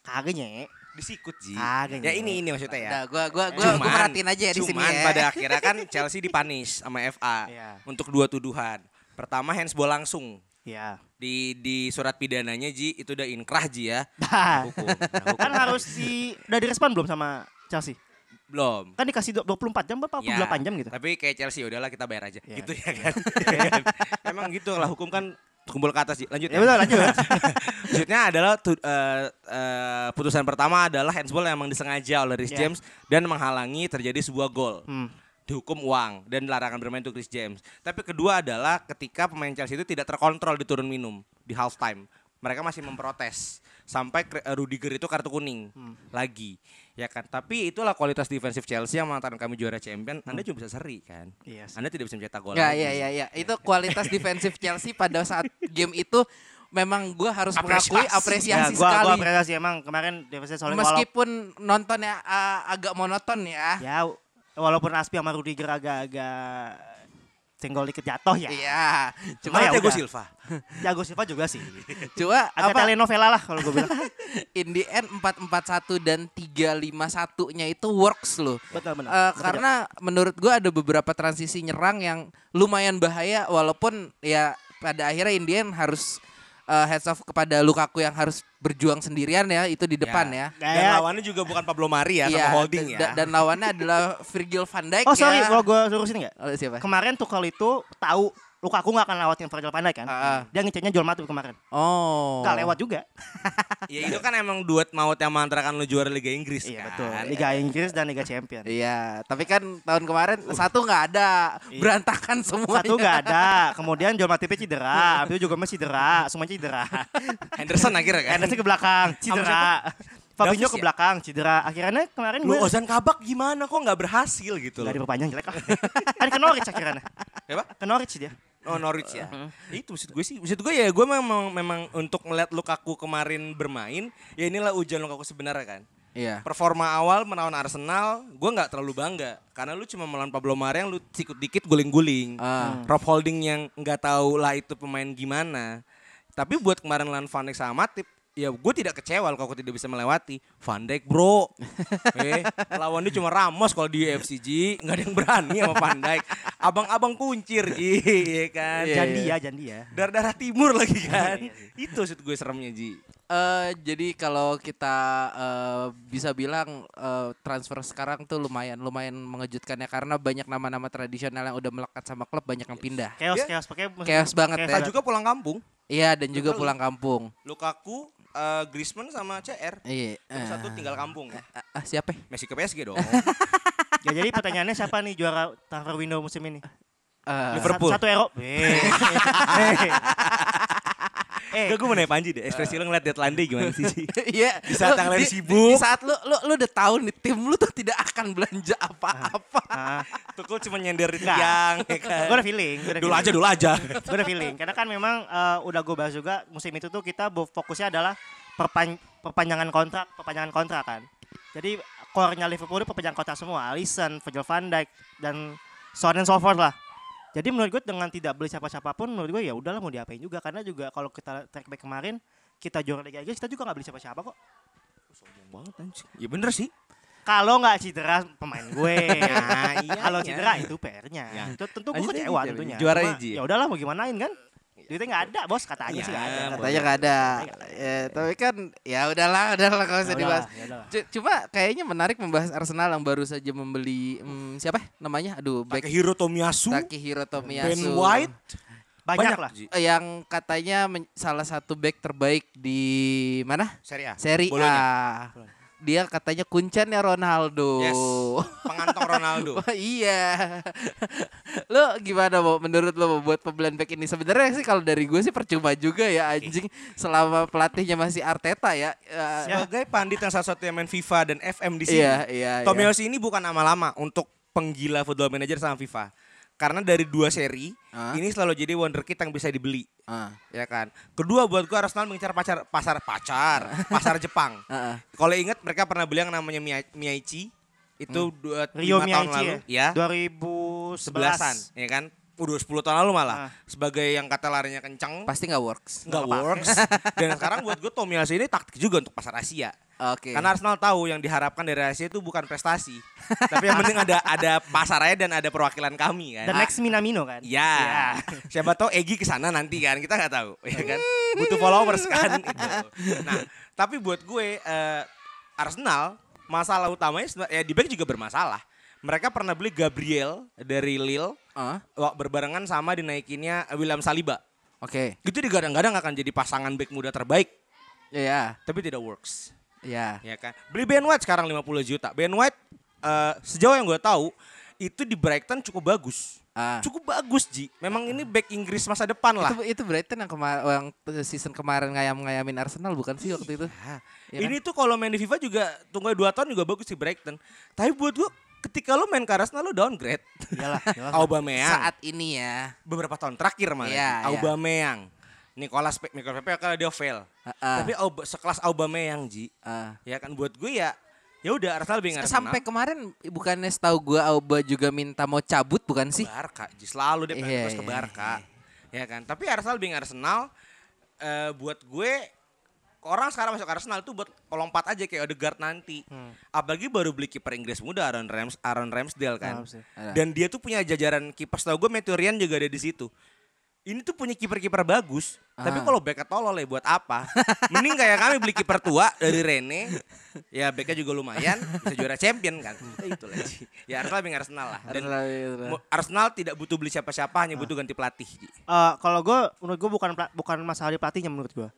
kagaknya Disikut Ji. Kagak, Ya ini ini maksudnya ya. Nah, gua gua gua, gua merhatiin aja ya di sini cuman ya. pada akhirnya kan Chelsea dipanis sama FA Iya. untuk dua tuduhan. Pertama handsball langsung ya di di surat pidananya Ji itu udah inkrah Ji ya. Bah. Hukum. Nah, hukum. kan harus di udah direspon belum sama Chelsea Belum. Kan dikasih du- 24 jam berapa? Ya, 48 jam gitu. Tapi kayak Chelsea udahlah kita bayar aja. Ya. Gitu ya kan. Emang gitu lah hukum kan kumpul ke atas. Ji. Lanjut Ya betul lanjut. Maksudnya adalah tu- eh, eh, putusan pertama adalah handsball yang memang disengaja oleh Rhys Ya. James dan menghalangi terjadi sebuah gol. Hmm. Dihukum uang dan larangan bermain untuk Rhys James. Tapi kedua adalah ketika pemain Chelsea itu tidak terkontrol di turun minum di half time. Mereka masih memprotes sampai eh, Rudiger itu kartu kuning Hmm. lagi. Ya kan? Tapi itulah kualitas defensif Chelsea yang mengantarkan kami juara champion. Anda cuma bisa seri kan? Iya sih. Anda tidak bisa mencetak gol. Ya, ya, ya, ya. Itu kualitas defensif Chelsea pada saat game itu memang gue harus mengakui Apresiasi. apresiasi Ya, gua, sekali. gua apresiasi emang kemarin solid walau- Meskipun nontonnya uh, agak monoton ya. ya walaupun Aspi sama Rudiger agak-agak senggol dikit jatuh ya. Iya. Cuma ya udah. Silva. Jago Silva juga sih. cuma Agak apa telenovela lah kalau gue bilang. in the end 441 dan 351-nya itu works loh. betul benar. Eh, Betul, karena menurut gua ada beberapa transisi nyerang yang lumayan bahaya walaupun ya pada akhirnya Indian harus eh, heads off kepada Lukaku yang harus berjuang sendirian ya itu di depan ya. Ya. Dan lawannya juga bukan Pablo Mari ya Iya, sama Holding ya. da- Dan lawannya adalah Virgil van Dijk Oh sorry, ya. kalau gue lurusin nggak? Oh, siapa? Kemarin tuh kalau itu tahu Lukaku nggak akan lewatin Virgil van Dijk kan? Ah. Dia ngecernya Joel Matip kemarin. Oh. Nggak lewat juga. Ya itu kan emang duet maut yang mengantarkan lu juara Liga Inggris Iya kan. betul. Liga Inggris dan Liga Champion. Iya, tapi kan tahun kemarin satu nggak ada, Iya. berantakan semuanya. Satu nggak ada. Kemudian Joel Matipnya cedera. Abis itu juga masih cedera. Semuanya cedera. Henderson akhirnya kan. Henderson ke belakang cedera. Fabinho Davis ke ya? belakang cedera. Akhirnya kemarin Lu gue Ozan Kabak gimana kok nggak berhasil gitu loh. diperpanjang jelek lah. Ada ke Norwich akhirnya. Ya, Pak? Ke Norwich dia. Oh Norwich ya. Itu maksud gue sih. Maksud gue ya gue memang memang untuk ngeliat Lukaku kemarin bermain, ya inilah ujian Lukaku sebenarnya kan. Iya. Performa awal melawan Arsenal, gue nggak terlalu bangga karena lu cuma melawan Pablo Mari yang lu sikut dikit guling-guling. Ah. Rob Holding yang nggak tahu lah itu pemain gimana. Tapi buat kemarin lawan Van Dijk sama Matip, ya gue tidak kecewa kalau aku tidak bisa melewati Van Dijk bro. eh, lawannya cuma Ramos kalau di FCG nggak ada yang berani sama Van Dijk. Abang-abang kuncir, Ji, ya kan. Iya, Jandi ya, Jandi ya. Darah-darah timur lagi kan. itu maksud gue seremnya Ji. Eh, jadi kalau kita eh, bisa bilang eh, transfer sekarang tuh lumayan lumayan mengejutkan ya karena banyak nama-nama tradisional yang udah melekat sama klub banyak yang pindah. Chaos, Iya. chaos. Pakai Chaos banget chaos ya. Kita juga pulang kampung. Iya dan juga Betul. pulang kampung. Lukaku, eh, Griezmann sama CR. Iya. Yang satu tinggal kampung. ah, ah, siapa? ya? Messi ke PSG dong. Ya jadi pertanyaannya siapa nih juara transfer window musim ini? Eh, Liverpool. Satu, satu Eropa. Eh. Gak gue mau nanya Panji deh, ekspresi lo ngeliat deadline day gimana sih? Iya. Di saat yang di- sibuk. Di saat lu lu lu udah tahu nih tim lu tuh tidak akan belanja apa-apa. nah, Tukul cuma nyender di Enggak. tiang, ya kan? gue udah feeling. Gua udah Dulu aja, feeling. dulu aja. Gue udah feeling. Karena kan memang eh, udah gue bahas juga musim itu tuh kita fokusnya adalah perpan- perpanjangan kontrak, perpanjangan kontrak kan. Jadi core-nya Liverpool itu perpanjangan kontrak semua. Alisson, Virgil van Dijk dan so on and so forth lah. Jadi menurut gue dengan tidak beli siapa-siapa pun menurut gue ya udahlah mau diapain juga karena juga kalau kita track back kemarin kita juara Liga Inggris kita juga nggak beli siapa-siapa kok. Sombong banget anjing. Ya bener sih. Kalau nggak cedera pemain gue. Nah, iya, Kalau iya. cedera itu PR-nya. Ya. Tentu gue kecewa Ji. tentunya. Juara Cuma. Ya udahlah mau gimanain kan. Duitnya nggak ada bos katanya Ya, sih nggak ada. boleh. Katanya nggak ada. Ya, tapi kan ya udahlah, udahlah kalau usah Ya dibahas. ya udahlah. C- Cuma kayaknya menarik membahas Arsenal yang baru saja membeli hmm, siapa ya namanya? Aduh, back Takehiro Tomiyasu, Takehiro Ben Tomiyasu. White, Banyak, lah. Ji. Eh, Yang katanya salah satu back terbaik di mana? Serie A. Seri Bolonya. A. Dia katanya kuncannya Ronaldo. Yes. Pengantong Ronaldo. Wah, iya. lo gimana mau menurut lo buat pembelian back ini? Sebenarnya sih kalau dari gue sih percuma juga ya anjing selama pelatihnya masih Arteta ya. Eh, Sebagai pandit yang salah satu yang main FIFA dan FM di sini. Iya, iya. iya. Tomiyasu ini bukan nama lama untuk penggila football manager sama FIFA. Karena dari dua seri, Hah? ini selalu jadi wonderkid yang bisa dibeli. Ah, Ya kan. Kedua buat gua Arsenal mengincar pacar pasar pacar, pasar Jepang. ah, ah. Kalau ingat mereka pernah beli yang namanya Mia- Miyaichi itu dua Rio lima tahun Miyaichi lalu ya. ya. 2011. Sebelasan, ya kan? Udah 10 tahun lalu malah. Ah. Sebagai yang kata larinya kencang, Pasti nggak works. nggak works. Dan sekarang buat gue Tomiyasu ini taktik juga untuk pasar Asia. Oke. Karena Arsenal tahu yang diharapkan dari Asia itu bukan prestasi, tapi yang penting ada ada pasarnya dan ada perwakilan kami kan. The next Minamino kan? Ya, siapa tahu Egi ke sana nanti kan kita nggak tahu, ya kan? Butuh followers kan. itu. Nah, tapi buat gue eh, Arsenal masalah utamanya ya di back juga bermasalah. Mereka pernah beli Gabriel dari Lille Wak- berbarengan sama dinaikinnya William Saliba. Oke. Itu digadang-gadang akan jadi pasangan back muda terbaik, Ya, tapi tidak works. ya. Ya kan? Beli Ben White sekarang 50 juta. Ben White eh, sejauh yang gue tahu itu di Brighton cukup bagus. Ah. Cukup bagus, Ji. Memang ini back Inggris masa depan lah. Itu itu Brighton yang kemarin yang season kemarin ngayam-ngayamin Arsenal bukan sih waktu itu? Ah, Iya kan? ini tuh kalau main di FIFA juga tunggu 2 tahun juga bagus di Brighton. Tapi buat gua ketika lo main ke Arsenal lo downgrade. Iyalah, jelas. Aubameyang. Saat ini ya. beberapa tahun terakhir malah. Iya, iya. Aubameyang. Nicolas Pe Nicolas Pepe kalau dia fail. Ah, Tapi Aub sekelas Aubameyang, Ji. ah. Ya kan buat gue ya ya udah Arsenal lebih Arsenal. Sampai kemarin bukannya setahu gua Auba juga minta mau cabut bukan sih? Barca, Ji. Selalu dia pengen Iya, terus ke iya, Barca. Ya kan? Tapi Arsenal being Arsenal eh, buat gue orang sekarang masuk Arsenal tuh buat lompat aja kayak Odegaard nanti. Hmm. Apalagi baru beli kiper Inggris muda Aaron Rams Aaron Ramsdale kan. Dan dia tuh punya jajaran kiper setahu gue Meturian juga ada di situ. Ini tuh punya kiper-kiper bagus, tapi Ah. kalau backnya tolol ya buat apa? Mending kayak kami beli kiper tua dari Rene, ya backnya juga lumayan, bisa juara champion kan. Ya, itu lah. Ya Arsenal being Arsenal lah. Dan Arsenal, tidak butuh beli siapa-siapa, hanya butuh ganti pelatih. Eh, kalau gue menurut gue bukan bukan masalah di pelatihnya menurut gue.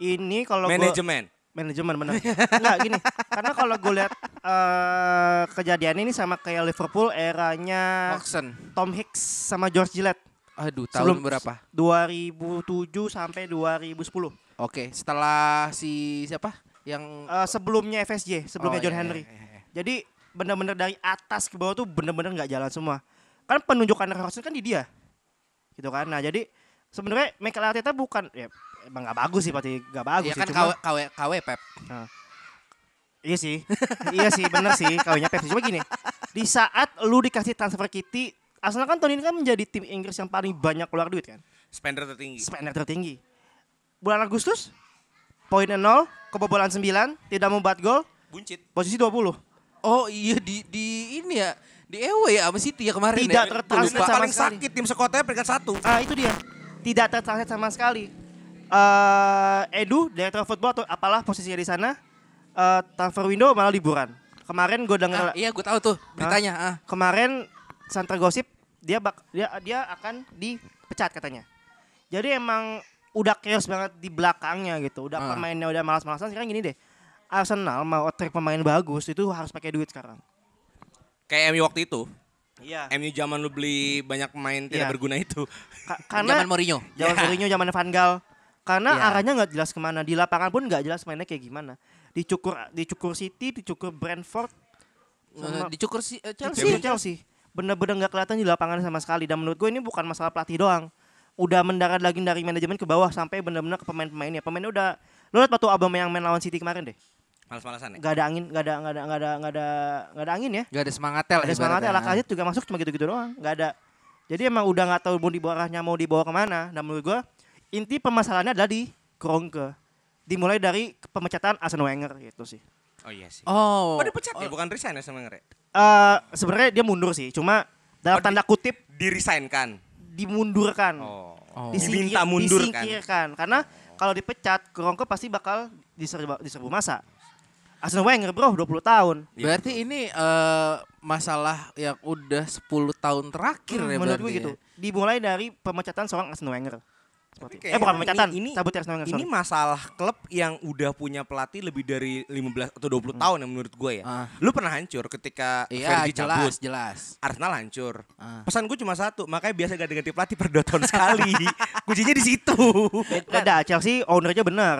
Ini kalau gua- Manajemen. manajemen bener. Enggak gini. Karena kalau gue lihat eh kejadian ini sama kayak Liverpool eranya Oxen. Tom Hicks sama George Gillette Aduh, tahun Sebelum- berapa? 2007 sampai 2010. Oke, setelah si siapa? Yang Eh, sebelumnya FSJ, sebelumnya Oh, John iya, Henry. iya, iya. Jadi bener-bener dari atas ke bawah tuh bener-bener nggak jalan semua. Kan penunjukan Rosen kan di dia. Gitu kan. Nah, jadi sebenarnya Mikel Arteta bukan ya emang nggak bagus sih pasti nggak bagus Iya sih. kan Cuma- KW KW KW Pep. Iya sih, iya sih bener sih kawinnya Pep. Cuma gini, di saat lu dikasih transfer kitty, Arsenal kan tahun ini kan menjadi tim Inggris yang paling banyak keluar duit kan, Spender tertinggi. spender tertinggi. Bulan Agustus, poinnya 0, kebobolan 9, tidak membuat gol, Buncit. posisi 20. Oh iya di di ini ya di Ewe ya sama City ya kemarin Tidak ya. tertranslate Lupa sama paling sekali. sakit tim sekotanya peringkat satu. Ah itu dia, tidak tertranslate sama sekali. Eh Edu, direktur football atau apalah posisinya di sana, eh transfer window malah liburan. Kemarin gue Ah, dengar iya gue tahu tuh beritanya. Ah. kemarin Santer Gosip dia bak dia dia akan dipecat katanya. Jadi emang udah chaos banget di belakangnya gitu. Udah Ah. pemainnya udah malas-malasan sekarang gini deh. Arsenal mau trik pemain bagus itu harus pakai duit sekarang. Kayak MU waktu itu. Iya. MU zaman lu beli banyak pemain tidak Iya. berguna itu. Ka- karena Zaman Mourinho. zaman Ya. Mourinho zaman Van Gaal. Karena Iya. arahnya nggak jelas ke mana di lapangan pun nggak jelas mainnya kayak gimana. Dicukur dicukur City, dicukur Brentford, sama dicukur si eh, Chelsea. Chelsea. Chelsea. Bener-bener nggak kelihatan di lapangan sama sekali. Dan menurut gue ini bukan masalah pelatih doang. Udah mendarat lagi dari manajemen ke bawah sampai bener-bener ke pemain-pemainnya. Pemainnya udah lo liat waktu Aubameyang main lawan City kemarin deh. Males-malesan ya. Gak ada angin, gak ada gak ada gak ada gak ada gak ada angin ya. Gak ada semangatnya lah Ada semangatnya ibaratnya. Lacazette juga masuk cuma gitu-gitu doang. Gak ada. Jadi emang udah nggak tahu mau dibawa arahnya mau dibawa ke mana. Dan menurut gue inti permasalahannya adalah di Kroenke. Dimulai dari pemecatan Arsene Wenger gitu sih. Oh iya sih. Oh. Oh, dipecat ya, bukan resign ya sama Ngere. Eh sebenarnya dia mundur sih, cuma dalam Oh, di- tanda kutip Di-resign-kan. dimundurkan. Oh. Oh. Disingkir- Diminta mundur kan. disingkirkan. Karena kalau dipecat, Kroenke pasti bakal diserbu, diserbu masa. Arsene Wenger bro, 20 tahun. Iya, Berarti ini eh, masalah yang udah 10 tahun terakhir Hmm, ya menurut berarti. gue gitu. ya? Dimulai dari pemecatan seorang Arsene Wenger. Tapi eh bukan pemecatan, ini- cabut Arsene Wenger. Ini sorry. masalah klub yang udah punya pelatih lebih dari 15 atau 20 tahun yang menurut gue ya. Ah. Lu pernah hancur ketika Iya Fergie jelas cabut. jelas. Arsenal hancur. Ah. Pesan gue cuma satu, makanya biasa ganti-ganti pelatih per dua tahun sekali. Kuncinya di situ. Beda, Chelsea ownernya benar.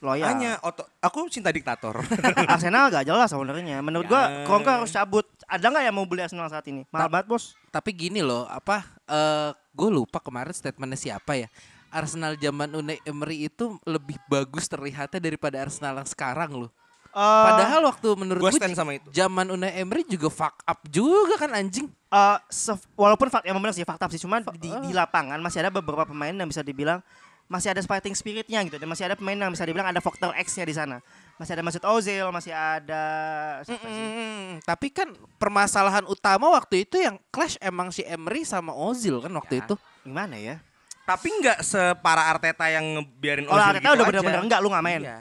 Loyal. Hanya oto, aku cinta diktator. Arsenal gak jelas ownernya. Menurut gua Ya. Kroenke harus cabut. Ada nggak yang mau beli Arsenal saat ini? Mahal banget bos. Tapi gini loh, apa eh gue lupa kemarin statementnya siapa ya. Arsenal zaman Unai Emery itu lebih bagus terlihatnya daripada Arsenal yang sekarang loh. Eh, Padahal waktu menurut gue sama itu. zaman Unai Emery juga fuck up juga kan anjing. sef- walaupun fak emang benar sih fakta sih, cuma di, di lapangan masih ada beberapa pemain yang bisa dibilang masih ada fighting spiritnya gitu dan masih ada pemain yang bisa dibilang ada faktor X-nya di sana. Masih ada Mesut Ozil, masih ada? Mm, tapi kan permasalahan utama waktu itu yang clash emang si Emery sama Ozil kan waktu Ya. itu. Gimana ya? Tapi nggak separah Arteta yang ngebiarin Ozil Arteta gitu udah bener-bener enggak lu nggak main. Iya.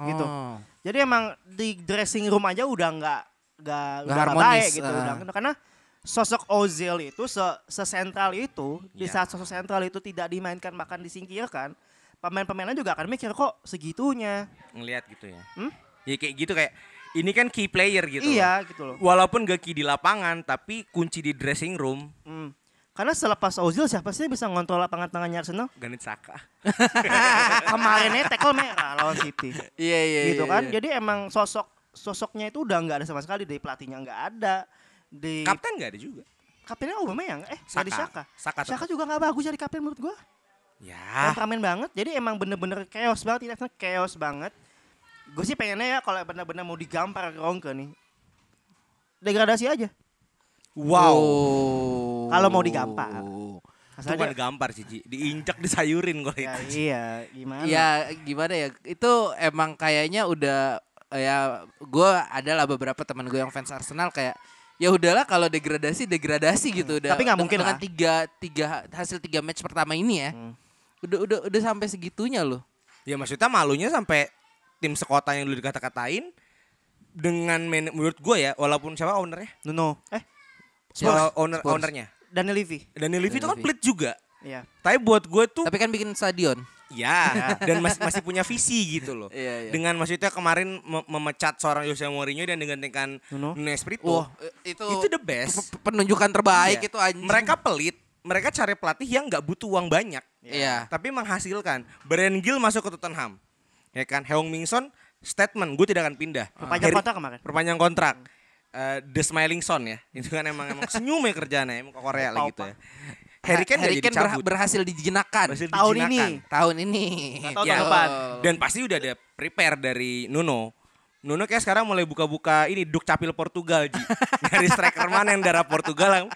Gitu. Oh. Jadi emang di dressing room aja udah nggak nggak udah baik gitu ah. udah karena sosok Ozil itu se sesentral itu di Ya. saat sosok sentral itu tidak dimainkan bahkan disingkirkan pemain-pemainnya juga akan mikir kok segitunya Ngelihat gitu ya. Hmm? Ya kayak gitu kayak ini kan key player gitu. loh. iya gitu loh Walaupun gak key di lapangan tapi kunci di dressing room Hmm. Karena selepas Ozil siapa sih bisa ngontrol lapangan tengahnya Arsenal Granit Saka. kemarinnya tackle merah lawan City Iya iya. gitu iya, kan iya. jadi emang sosok sosoknya itu udah nggak ada sama sekali dari pelatihnya nggak ada di Kapten gak ada juga. kaptennya Aubameyang eh nggak Saka Saka. Saka tetap. juga nggak bagus jadi kapten menurut gua Ya. temperamen banget jadi emang bener-bener chaos banget ini chaos banget gue sih pengennya ya kalau bener-bener mau digampar ke Ronke nih degradasi aja Wow. Oh. Kalau mau digampar. Itu Asal bukan aja gampar Cici, diinjak disayurin kalau ya, itu. iya gimana Ya gimana ya? Itu emang kayaknya udah ya gue adalah beberapa teman gue yang fans Arsenal kayak ya udahlah kalau degradasi degradasi gitu udah. Tapi nggak mungkin dengan lah. tiga tiga hasil tiga match pertama ini ya. Hmm. Udah udah udah sampai segitunya loh. Ya maksudnya malunya sampai tim sekota yang dulu dikata-katain dengan menurut gue ya walaupun siapa ownernya Nuno eh Siapa owner Spurs. ownernya Daniel Levy Daniel Levy itu kan Levy. pelit juga iya tapi buat gue tuh Tapi kan bikin stadion. ya dan masih masih punya visi gitu loh Iya, iya. dengan maksudnya kemarin mem- memecat seorang Jose Mourinho dan menggantikan Nuno. Nuno Espirito Wah, itu itu the best pe- penunjukan terbaik Iya. itu anjing. mereka pelit mereka cari pelatih yang nggak butuh uang banyak Iya. tapi menghasilkan Brian Gill masuk ke Tottenham ya kan Heung Min Son statement gue tidak akan pindah perpanjang Harry- kontrak kemarin perpanjang kontrak Eh, The Smiling Son ya itu kan emang emang senyum ya kerjaannya emang ke Korea lah gitu ya Harry Kane Harry Kane berha- berhasil dijinakan Berhasil Tahun dijinakan. ini. tahun ini. Nggak tahu Ya, tahun depan. dan pasti udah ada prepare dari Nuno Nuno kayak sekarang mulai buka-buka ini duk capil Portugal Ji. Dari striker mana yang darah Portugal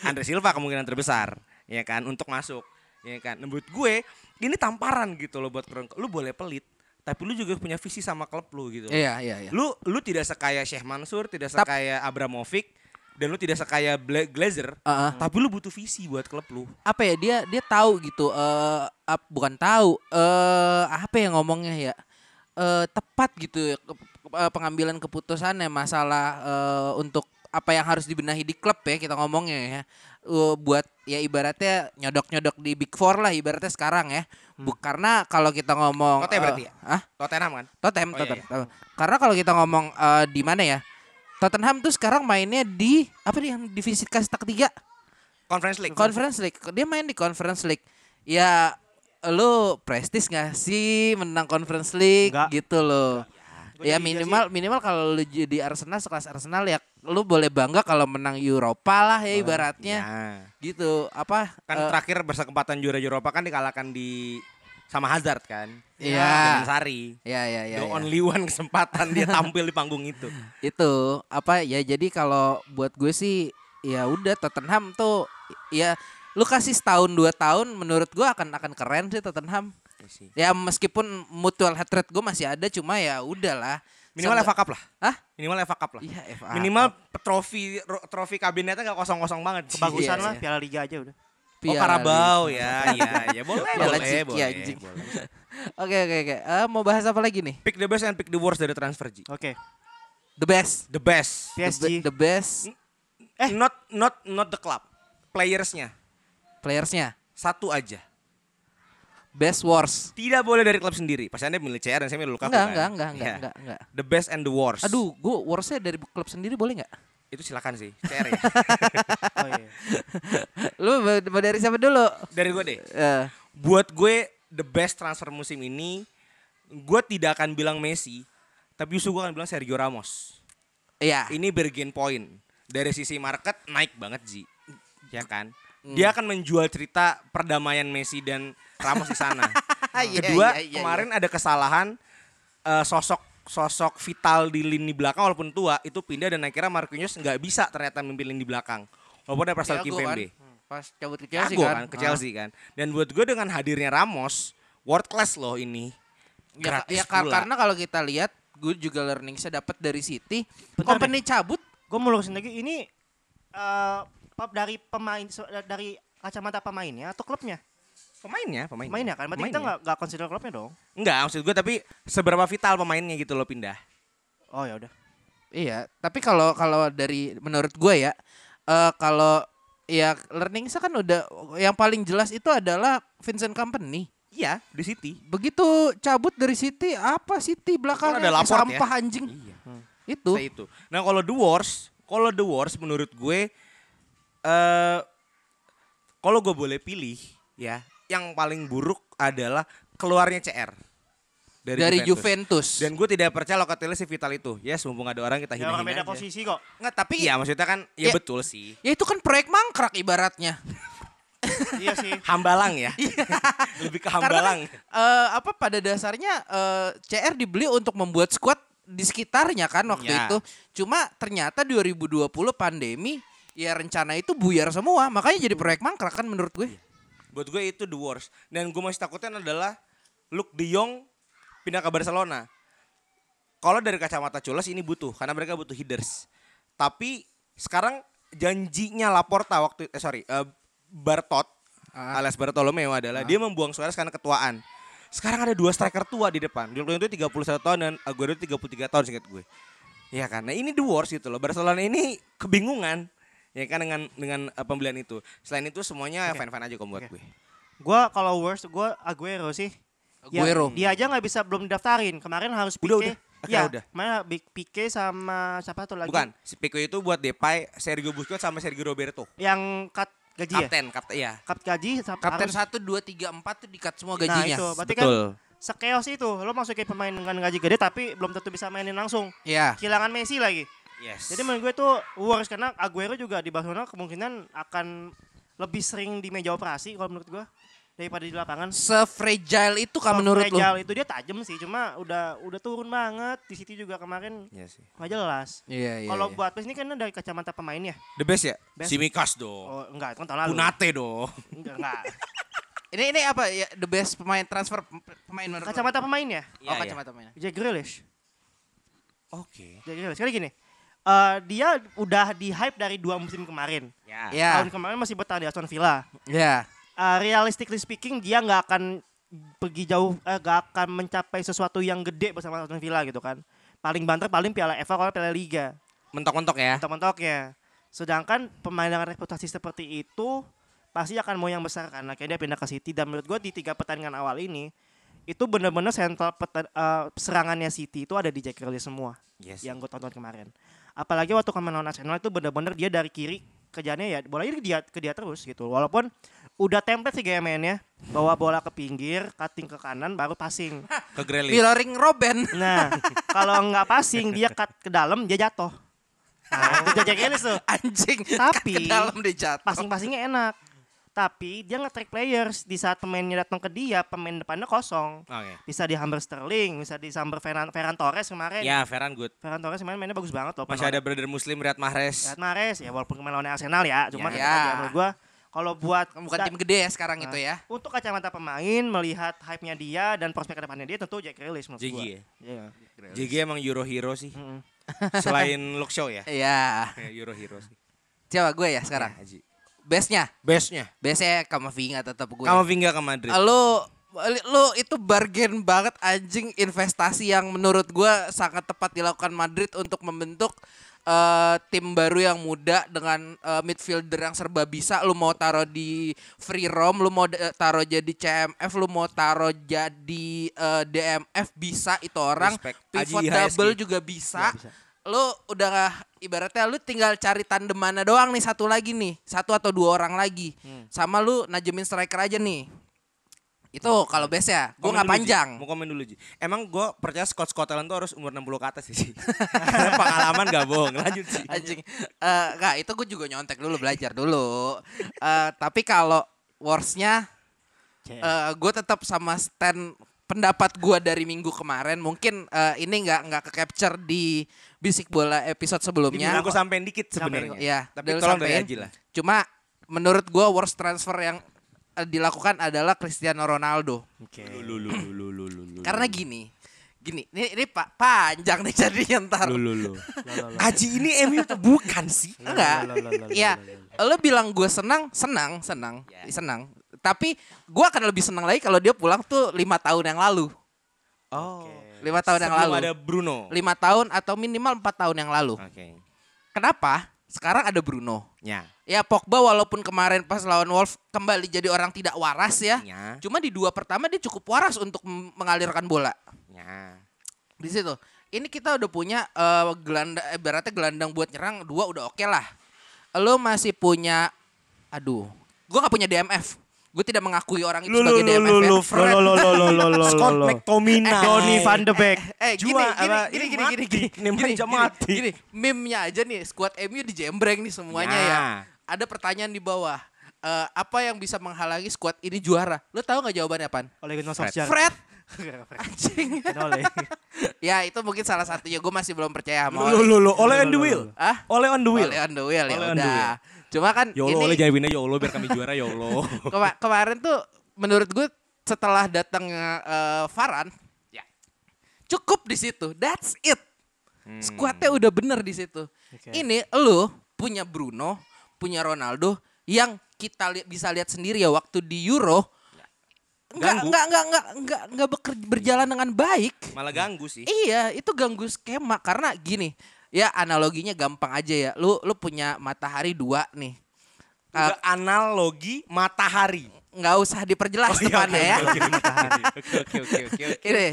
Andre Silva kemungkinan terbesar ya kan untuk masuk ya kan Nah, menurut gue ini tamparan gitu loh buat Kroenke lu boleh pelit tapi lu juga punya visi sama klub lu gitu. Iya iya iya. lu lu tidak sekaya Sheikh Mansur tidak Tap- sekaya Abramovich dan lu tidak sekaya Bla- Glazer Heeh. tapi lu butuh visi buat klub lu apa ya dia dia tahu gitu eh ap- bukan tahu eh apa ya ngomongnya ya eh tepat gitu ya ke- eh, pengambilan keputusannya masalah eh, untuk apa yang harus dibenahi di klub ya kita ngomongnya ya Eh, buat ya ibaratnya nyodok-nyodok di Big Four lah ibaratnya sekarang ya Bu, karena kalau kita ngomong berarti eh, ya? ah Tottenham kan Tottenham Oh, iya, Tottenham karena kalau kita ngomong eh, di mana ya Tottenham tuh sekarang mainnya di apa nih yang divisi kasta ketiga Conference League Conference League. Dia main di Conference League. Ya lu prestis gak sih menang Conference League Enggak. gitu loh. Ya jadi minimal minimal kalau lu jadi Arsenal sekelas Arsenal ya lu boleh bangga kalau menang Eropa lah ya ibaratnya. Ya. Gitu. Apa kan eh, terakhir berkesempatan juara Eropa kan dikalahkan di sama Hazard kan. Iya. Dengan Sari. Ya ya ya. The ya. only one kesempatan dia tampil di panggung itu. Itu apa ya jadi kalau buat gue sih ya udah Tottenham tuh ya lu kasih setahun dua tahun menurut gue akan akan keren sih Tottenham. Ya meskipun mutual hatred gue masih ada cuma ya udahlah. Minimal Sampai- FA Cup lah. Hah? Minimal FA Cup lah. Iya FA. Minimal trofi ro- trofi kabinetnya gak kosong-kosong banget. sih. bagusan Iya, lah iya. Piala Liga aja udah Oh Karabau ya, ya, ya boleh, Piala boleh, boleh, anjing. boleh. Oke oke oke. Eh, mau bahas apa lagi nih? Pick the best and pick the worst dari transfer G. oke The best. The best. The, PSG be- the best Eh, not not not the club. Playersnya playersnya. satu aja. Best worst. Tidak boleh dari klub sendiri. Pasti Anda milih CR dan saya milih Lukaku Enggak, kan? enggak, enggak, enggak, Iya. enggak, enggak. The best and the worst. Aduh, gue worstnya dari klub sendiri boleh nggak? Itu silakan sih, CR ya. oh iya Lu mau- dari siapa dulu? dari gue deh. Eh, Buat gue the best transfer musim ini, gue tidak akan bilang Messi, tapi justru gue akan bilang Sergio Ramos. Iya. Ini bergain point. Dari sisi market naik banget Ji. Ya kan? Hmm. Dia akan menjual cerita perdamaian Messi dan Ramos di sana. Iya, Kedua, iya, iya, kemarin ada kesalahan eh, sosok sosok vital di lini belakang walaupun tua itu pindah dan akhirnya Marquinhos nggak bisa ternyata mimpin lini belakang. Walaupun ada Pascal Thiago kan, Kimpembe. Pas cabut ke Chelsea kan. kan, ke Chelsea kan. Dan buat gue dengan hadirnya Ramos, world class loh ini. Ya, Gratis ya kar- pula. karena kalau kita lihat gue juga learningsnya dapat dari City. Bentar Company cabut gue mau lurusin lagi ini eh, pap dari pemain dari kacamata pemainnya atau klubnya Pemainnya, pemainnya. Mainnya kan, berarti kita Pemainnya. nggak nggak consider klubnya dong. Enggak, maksud gue tapi seberapa vital pemainnya gitu lo pindah. Oh ya udah. Iya, tapi kalau kalau dari menurut gue ya, eh kalau ya learning kan udah yang paling jelas itu adalah Vincent Company. Iya, di City. Begitu cabut dari City, apa City belakangnya Kan ada Laporte ya. sampah anjing. Iya. Itu. Saya itu. Nah, kalau The Wars, kalau The Wars menurut gue eh kalau gue boleh pilih ya, yang paling buruk adalah keluarnya CR Dari, Juventus. Dan gue tidak percaya Locatelli si vital itu. Ya, mumpung ada orang kita Ya hina-hina beda aja. posisi kok. Nggak, tapi Iya, maksudnya kan ya, Ya. betul sih. ya itu kan proyek mangkrak ibaratnya. iya sih. Hambalang ya. Lebih ke hambalang. eh apa pada dasarnya eh, CR dibeli untuk membuat squad di sekitarnya kan waktu Ya. itu. Cuma ternyata 2020 pandemi ya rencana itu buyar semua. Makanya jadi proyek mangkrak kan menurut gue. Buat gue itu the worst. Dan gue masih takutnya adalah Luke De Jong pindah ke Barcelona. Kalau dari kacamata Culas ini butuh karena mereka butuh headers. Tapi sekarang janjinya Laporta waktu eh sorry eh, Bartot Ah. alias Bartolomeo adalah dia membuang Suarez karena ketuaan. Sekarang ada dua striker tua di depan. Di itu 31 tahun dan Aguero 33 tahun singkat gue. Ya karena ini the worst gitu loh. Barcelona ini kebingungan ya kan dengan dengan eh, pembelian itu. Selain itu semuanya fan-fan aja kok buat Oke. gue. Gua kalau worst gua Aguero sih. Ya, Aguero. dia aja nggak bisa belum daftarin. Kemarin harus Pique. Udah, udah. Akhirnya Ya, udah. Big Pique sama siapa tuh lagi? Bukan, si Pico itu buat Depay, Sergio Busquets sama Sergio Roberto. Yang cut gaji ya? Kapten, kapten ya. Cut gaji sama Kapten 1 2 3 4 tuh dikat semua Nah gajinya. itu, berarti kan sekeos itu. Lo masukin pemain dengan gaji gede tapi belum tentu bisa mainin langsung. Iya. Kehilangan Messi lagi. Yes. Jadi menurut gue tuh worst karena Aguero juga di Barcelona kemungkinan akan lebih sering di meja operasi kalau menurut gue daripada di lapangan. Se-fragile itu kan Kalau menurut lu? Fragile itu dia tajam sih, cuma udah udah turun banget di City juga kemarin Iya sih. nggak jelas. Iya, iya. Kalau iya. buat PES ini kan dari kacamata pemain ya. The best ya? Best. Simikas dong. Oh enggak, itu kan tahun lalu. Punate dong. Enggak, enggak. Ini ini apa ya the best pemain transfer pemain menurut? Kacamata pemain ya. Oh, Iya, iya. kacamata pemain. Jack Grealish. Oke. Jack Grealish. Kali gini. Eh, dia udah di hype dari dua musim kemarin. Ya. Ya. Tahun kemarin masih bertahan di Aston Villa. Ya. uh, realistically speaking dia nggak akan pergi jauh eh, nggak akan mencapai sesuatu yang gede bersama Aston Villa gitu kan paling banter paling Piala FA kalau Piala Liga Mentok-mentok ya. mentok-mentoknya sedangkan pemain dengan reputasi seperti itu pasti akan mau yang besar kan akhirnya dia pindah ke City dan menurut gue di tiga pertandingan awal ini itu benar-benar sentral peta- eh, serangannya City itu ada di Jack Grealish semua Yes. yang gue tonton kemarin. Apalagi waktu kemarin lawan Arsenal itu bener-bener dia dari kiri kerjanya ya bolanya ke dia ke dia terus gitu. Walaupun udah template sih gaya mainnya, bawa bola ke pinggir, cutting ke kanan, baru passing. Ke Grealish. Mirroring Robben. Nah, kalau nggak passing dia cut ke dalam dia jatuh. Nah, itu Jack Grealish tuh. Anjing. Tapi- ke dalam dia jatuh. Passing-passingnya enak. Tapi dia nge-track players di saat pemainnya datang ke dia, pemain depannya kosong. Oke. Bisa dihamber Sterling, bisa disamber Ferran, Ferran Torres kemarin. Ya, Ferran good. Ferran Torres kemarin mainnya bagus banget loh. Masih ada brother muslim Riyad Mahrez. Riyad Mahrez ya walaupun kemarin lawan Arsenal ya, cuman Ya. aja menurut gua kalau buat Bukan tim gede ya sekarang Nah. itu ya. untuk kacamata pemain melihat hype-nya dia dan prospek ke depannya dia tentu Jack Grealish menurut gua. ya. JG emang Euro hero sih. Mm-mm. Selain Luke Shaw ya. Iya. Ya, Euro hero sih. Coba gue ya sekarang. Ya. Bestnya. Bestnya. Bestnya Kamavinga tetap gue. Kamavinga ke Madrid. Lu lu itu bargain banget anjing investasi yang menurut gua sangat tepat dilakukan Madrid untuk membentuk eh, tim baru yang muda dengan eh, midfielder yang serba bisa lu mau taruh di free roam lu mau eh, taruh jadi CMF lu mau taruh jadi eh, DMF bisa itu orang Respect. pivot Aji double IHSG. juga bisa Ya, bisa. Lu udah ibaratnya lu tinggal cari tandem mana doang nih satu lagi nih satu atau dua orang lagi Hmm. sama lu najemin striker aja nih itu kalau base ya gue nggak Ji. panjang Mau komen dulu Ji. Emang gue percaya Scott Scotland tuh harus umur 60 ke atas sih. Pengalaman gak bohong. Lanjut sih. anjing Eh, nggak itu gue juga nyontek dulu belajar dulu Eh, tapi kalau worstnya CS. gue tetap sama stand pendapat gue dari minggu kemarin mungkin eh, ini nggak nggak ke capture di bisik bola episode sebelumnya Gue sampein dikit sebenarnya. ya Tapi tolong dari sampein. Aji lah. cuma menurut gue worst transfer yang eh, dilakukan adalah Cristiano Ronaldo Oke. Lu. karena gini gini ini ini pak panjang nih jadi ntar lu lu lu. Aji ini MU tuh bukan sih. enggak Lo, lo, Iya, bilang gue senang, senang, senang, Ya. senang. Tapi gue akan lebih senang lagi kalau dia pulang tuh lima tahun yang lalu. Oh. Lima tahun yang lalu. ada Bruno. Lima tahun atau minimal empat tahun yang lalu. Oke. Kenapa? Sekarang ada Bruno. Ya. Ya Pogba walaupun kemarin pas lawan Wolf kembali jadi orang tidak waras ya. Ya. Cuma di dua pertama dia cukup waras untuk mengalirkan bola. Ya. Di situ. Ini kita udah punya eh, gelandang eh, ibaratnya gelandang buat nyerang dua udah oke lah. Lo masih punya aduh, gua nggak punya DMF. Gue tidak mengakui orang itu sebagai DMF ya. Lo lo lo lo lo lo Scott lo. McTominay. Donny van de Beek. Eh gini, Jua, gini, gini, ini gini, gini, gini, Ini gini, aja gini, mati. gini, meme-nya aja nih, squad MU dijembreng nih semuanya ya. Ya. Ada pertanyaan di bawah. Eh, apa yang bisa menghalangi squad ini juara? Lo tahu nggak jawabannya apaan? Oleh Gunnar Fred. Solskjaer. Fred. Anjing. Oleh. ya itu mungkin salah satunya. Gue masih belum percaya sama Lo Ole. lo lo, Ole on the wheel. Ah? Ole on the wheel. Ole on the wheel ya udah. Cuma kan Yolo, ini Ole jawabinnya Yolo biar kami juara Yolo. kema- kemarin tuh menurut gue setelah datangnya eh, Varane ya cukup di situ. That's it. Squadnya udah bener di situ. Oke. Ini lo punya Bruno, punya Ronaldo yang kita li- bisa lihat sendiri ya waktu di Euro enggak Ganggu. enggak enggak enggak enggak enggak beker- berjalan dengan baik. Malah ganggu sih. Iya, itu ganggu skema karena gini. Ya analoginya gampang aja ya. Lu lu punya matahari dua nih. Udah analogi matahari. nggak usah diperjelas depannya ya. Oke, matahari. Oke, oke, oke, oke. oke. Ini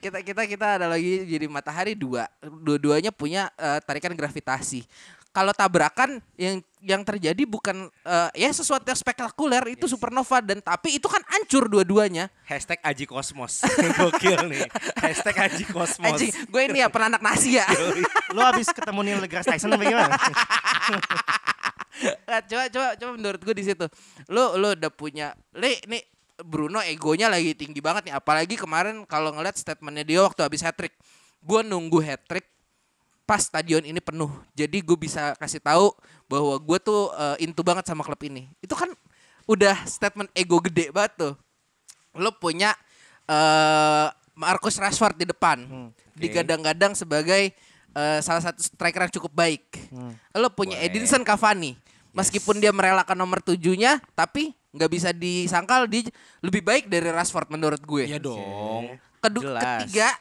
kita kita kita ada lagi jadi matahari dua, dua-duanya punya eh, tarikan gravitasi. Kalau tabrakan yang yang terjadi bukan eh, ya sesuatu yang spektakuler itu supernova dan tapi itu kan hancur dua-duanya. Hashtag Aji Kosmos. Gokil nih. Hashtag Aji Kosmos. Anjing, gue ini ya penanak nasi ya. Lu habis ketemu Neil deGrasse Tyson apa gimana? Nah, coba coba coba menurut gue di situ. Lu lu udah punya li nih Bruno egonya lagi tinggi banget nih apalagi kemarin kalau ngeliat statementnya dia waktu habis hat trick. Gue nunggu hat trick pas stadion ini penuh. Jadi gue bisa kasih tahu bahwa gue tuh eh, into banget sama klub ini. Itu kan udah statement ego gede banget tuh. Lo punya eh Marcus Rashford di depan. Digadang-gadang sebagai eh, salah satu striker yang cukup baik. Lo punya Boleh. Edinson Cavani. Meskipun dia merelakan nomor tujuhnya, tapi nggak bisa disangkal dia lebih baik dari Rashford menurut gue. Iya dong. Kedua, ketiga,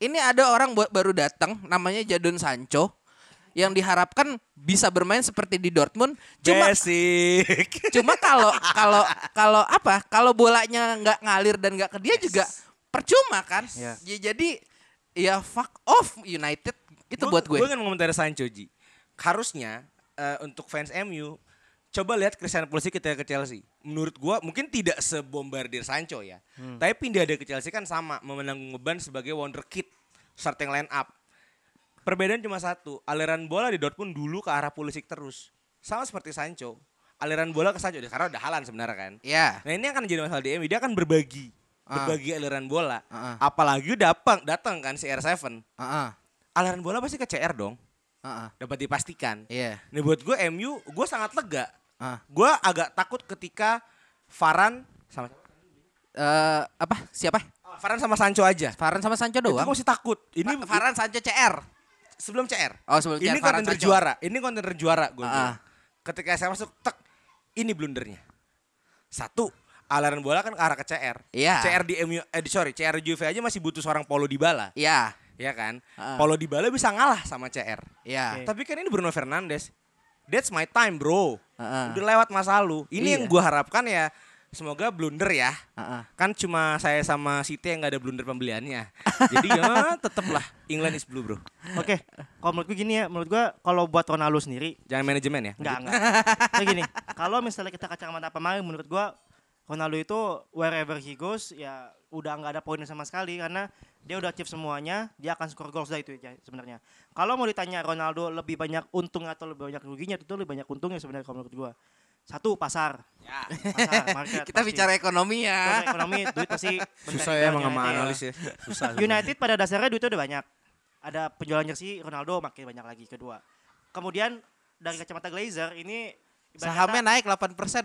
ini ada orang buat baru datang namanya Jadon Sancho yang diharapkan bisa bermain seperti di Dortmund. Cuma Basic. cuma kalau kalau kalau apa? Kalau bolanya nggak ngalir dan nggak ke dia juga percuma kan? Iya. Ya, jadi ya fuck off United itu buat gue. Gue kan mengomentari Sancho Ji. Harusnya eh, untuk fans MU coba lihat Christian Pulisic ketika ke Chelsea. Menurut gua mungkin tidak sebombardir Sancho ya. Tapi pindah dia ke Chelsea kan sama memenanggung beban sebagai wonderkid starting line up. Perbedaan cuma satu, aliran bola di Dortmund dulu ke arah Pulisic terus. Sama seperti Sancho. Aliran bola ke Sancho, karena udah halan sebenarnya kan. Ya. Nah ini akan jadi masalah di MU, dia akan berbagi. Ah. Berbagi aliran bola. Ah, ah. Apalagi datang datang kan si R7. Heeh. Aliran bola pasti ke CR dong. Heeh. Dapat dipastikan. Iya. Nah buat gue MU, gue sangat lega. Ah. Gue agak takut ketika Varan sama Eh, apa? Siapa? Varan sama Sancho aja. Varane sama Sancho Itu doang. gue masih takut. Ini Ini Varane Sancho CR. sebelum CR. Oh, sebelum ini CR, Varane konten Sancho. juara. Ini konten juara gue. Ah. Ketika saya masuk, tek, ini blundernya. Satu, aliran bola kan ke arah ke CR. Iya. CR di MU, eh sorry, CR Juve aja masih butuh seorang Paulo Dybala. Iya. Ya kan? Ah. Paulo Dybala bisa ngalah sama CR. Iya. Oke. Tapi kan ini Bruno Fernandes. That's my time, bro. Heeh. Udah lewat masa lalu. Ini Iya. yang gue harapkan ya semoga blunder ya. Heeh. Kan cuma saya sama Siti yang gak ada blunder pembeliannya. Jadi ya tetaplah England is blue, bro. Oke, kalau menurut gue gini ya, menurut gue kalau buat Ronaldo sendiri Jangan manajemen ya. Enggak, enggak. Kayak gini, kalau misalnya kita kacamata pemain menurut gua Ronaldo itu wherever he goes ya udah nggak ada poinnya sama sekali karena dia udah achieve semuanya, dia akan skor gol sudah itu aja sebenarnya. Kalau mau ditanya Ronaldo lebih banyak untung atau lebih banyak ruginya itu lebih banyak untungnya sebenarnya kalau menurut gua. Satu pasar. Ya. Pasar, market, Kita pasti. bicara ekonomi ya. ekonomi duit pasti Susah ya United. sama analis ya. Susah. United pada dasarnya duitnya udah banyak. Ada penjualan jersey Ronaldo makin banyak lagi kedua. Kemudian dari kacamata Glazer ini ibarat Sahamnya kata- naik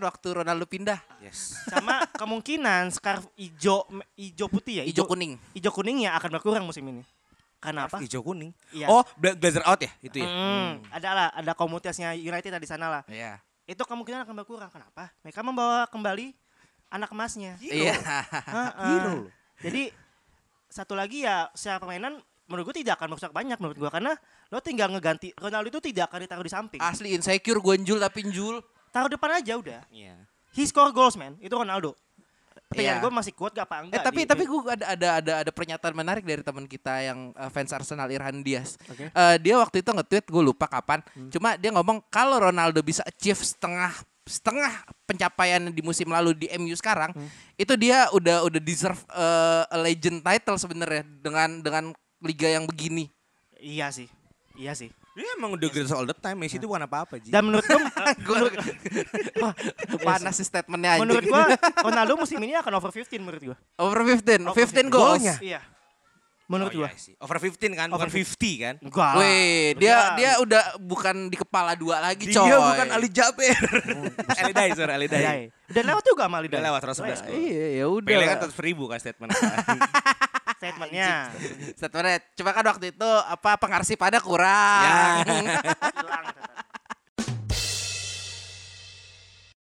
8% waktu Ronaldo pindah. Yes. sama kemungkinan scarf hijau hijau putih ya Hijau kuning. hijau kuningnya akan berkurang musim ini karena apa Hijau kuning. Iya. Oh, Bla- Glazer out ya? Itu ya. Hmm, ada lah ada komunitasnya United di sana lah Iya. itu kemungkinan akan berkurang kenapa mereka membawa kembali anak emasnya. Iya. Loh. Jadi satu lagi ya secara permainan menurut gue tidak akan merusak banyak menurut gue karena lo tinggal ngeganti Ronaldo itu tidak akan ditaruh di samping. Asli insecure gue njul tapi njul. Taruh depan aja udah. Iya. He score goals man, itu Ronaldo. Pertanyaan Iya. gue masih kuat gak apa enggak? Eh tapi di- tapi di- gue ada ada ada ada pernyataan menarik dari teman kita yang uh, fans Arsenal Irhan Diaz. Oke. Eh, dia waktu itu nge-tweet gue lupa kapan. Cuma dia ngomong kalau Ronaldo bisa achieve setengah setengah pencapaian di musim lalu di MU sekarang, itu dia udah udah deserve uh, a legend title sebenarnya dengan dengan liga yang begini. Iya sih. Iya sih. Dia emang udah greatest all the time. Messi itu bukan apa-apa, Ji. Dan menurut gue Wah, panas sih statementnya anjing. menurut gue Ronaldo musim ini akan over 15 menurut gue. over 15, Over 15 goals. Iya. Menurut Oh, gue. iya sih. Over 15 kan, bukan Over 50 kan? Enggak. Weh, dia dia udah bukan di kepala dua lagi, coy. Dia bukan Ali Jaber. Ali Dai, sorry, Ali Dai. Iya, iya. Udah lewat juga sama Lidai. Udah lewat 111 gol. Iya, ya udah. Pele kan tetap ribu kan statement. Statementnya. Statementnya, cuma kan waktu itu apa pengarsip pada kurang. Ya. Hilang.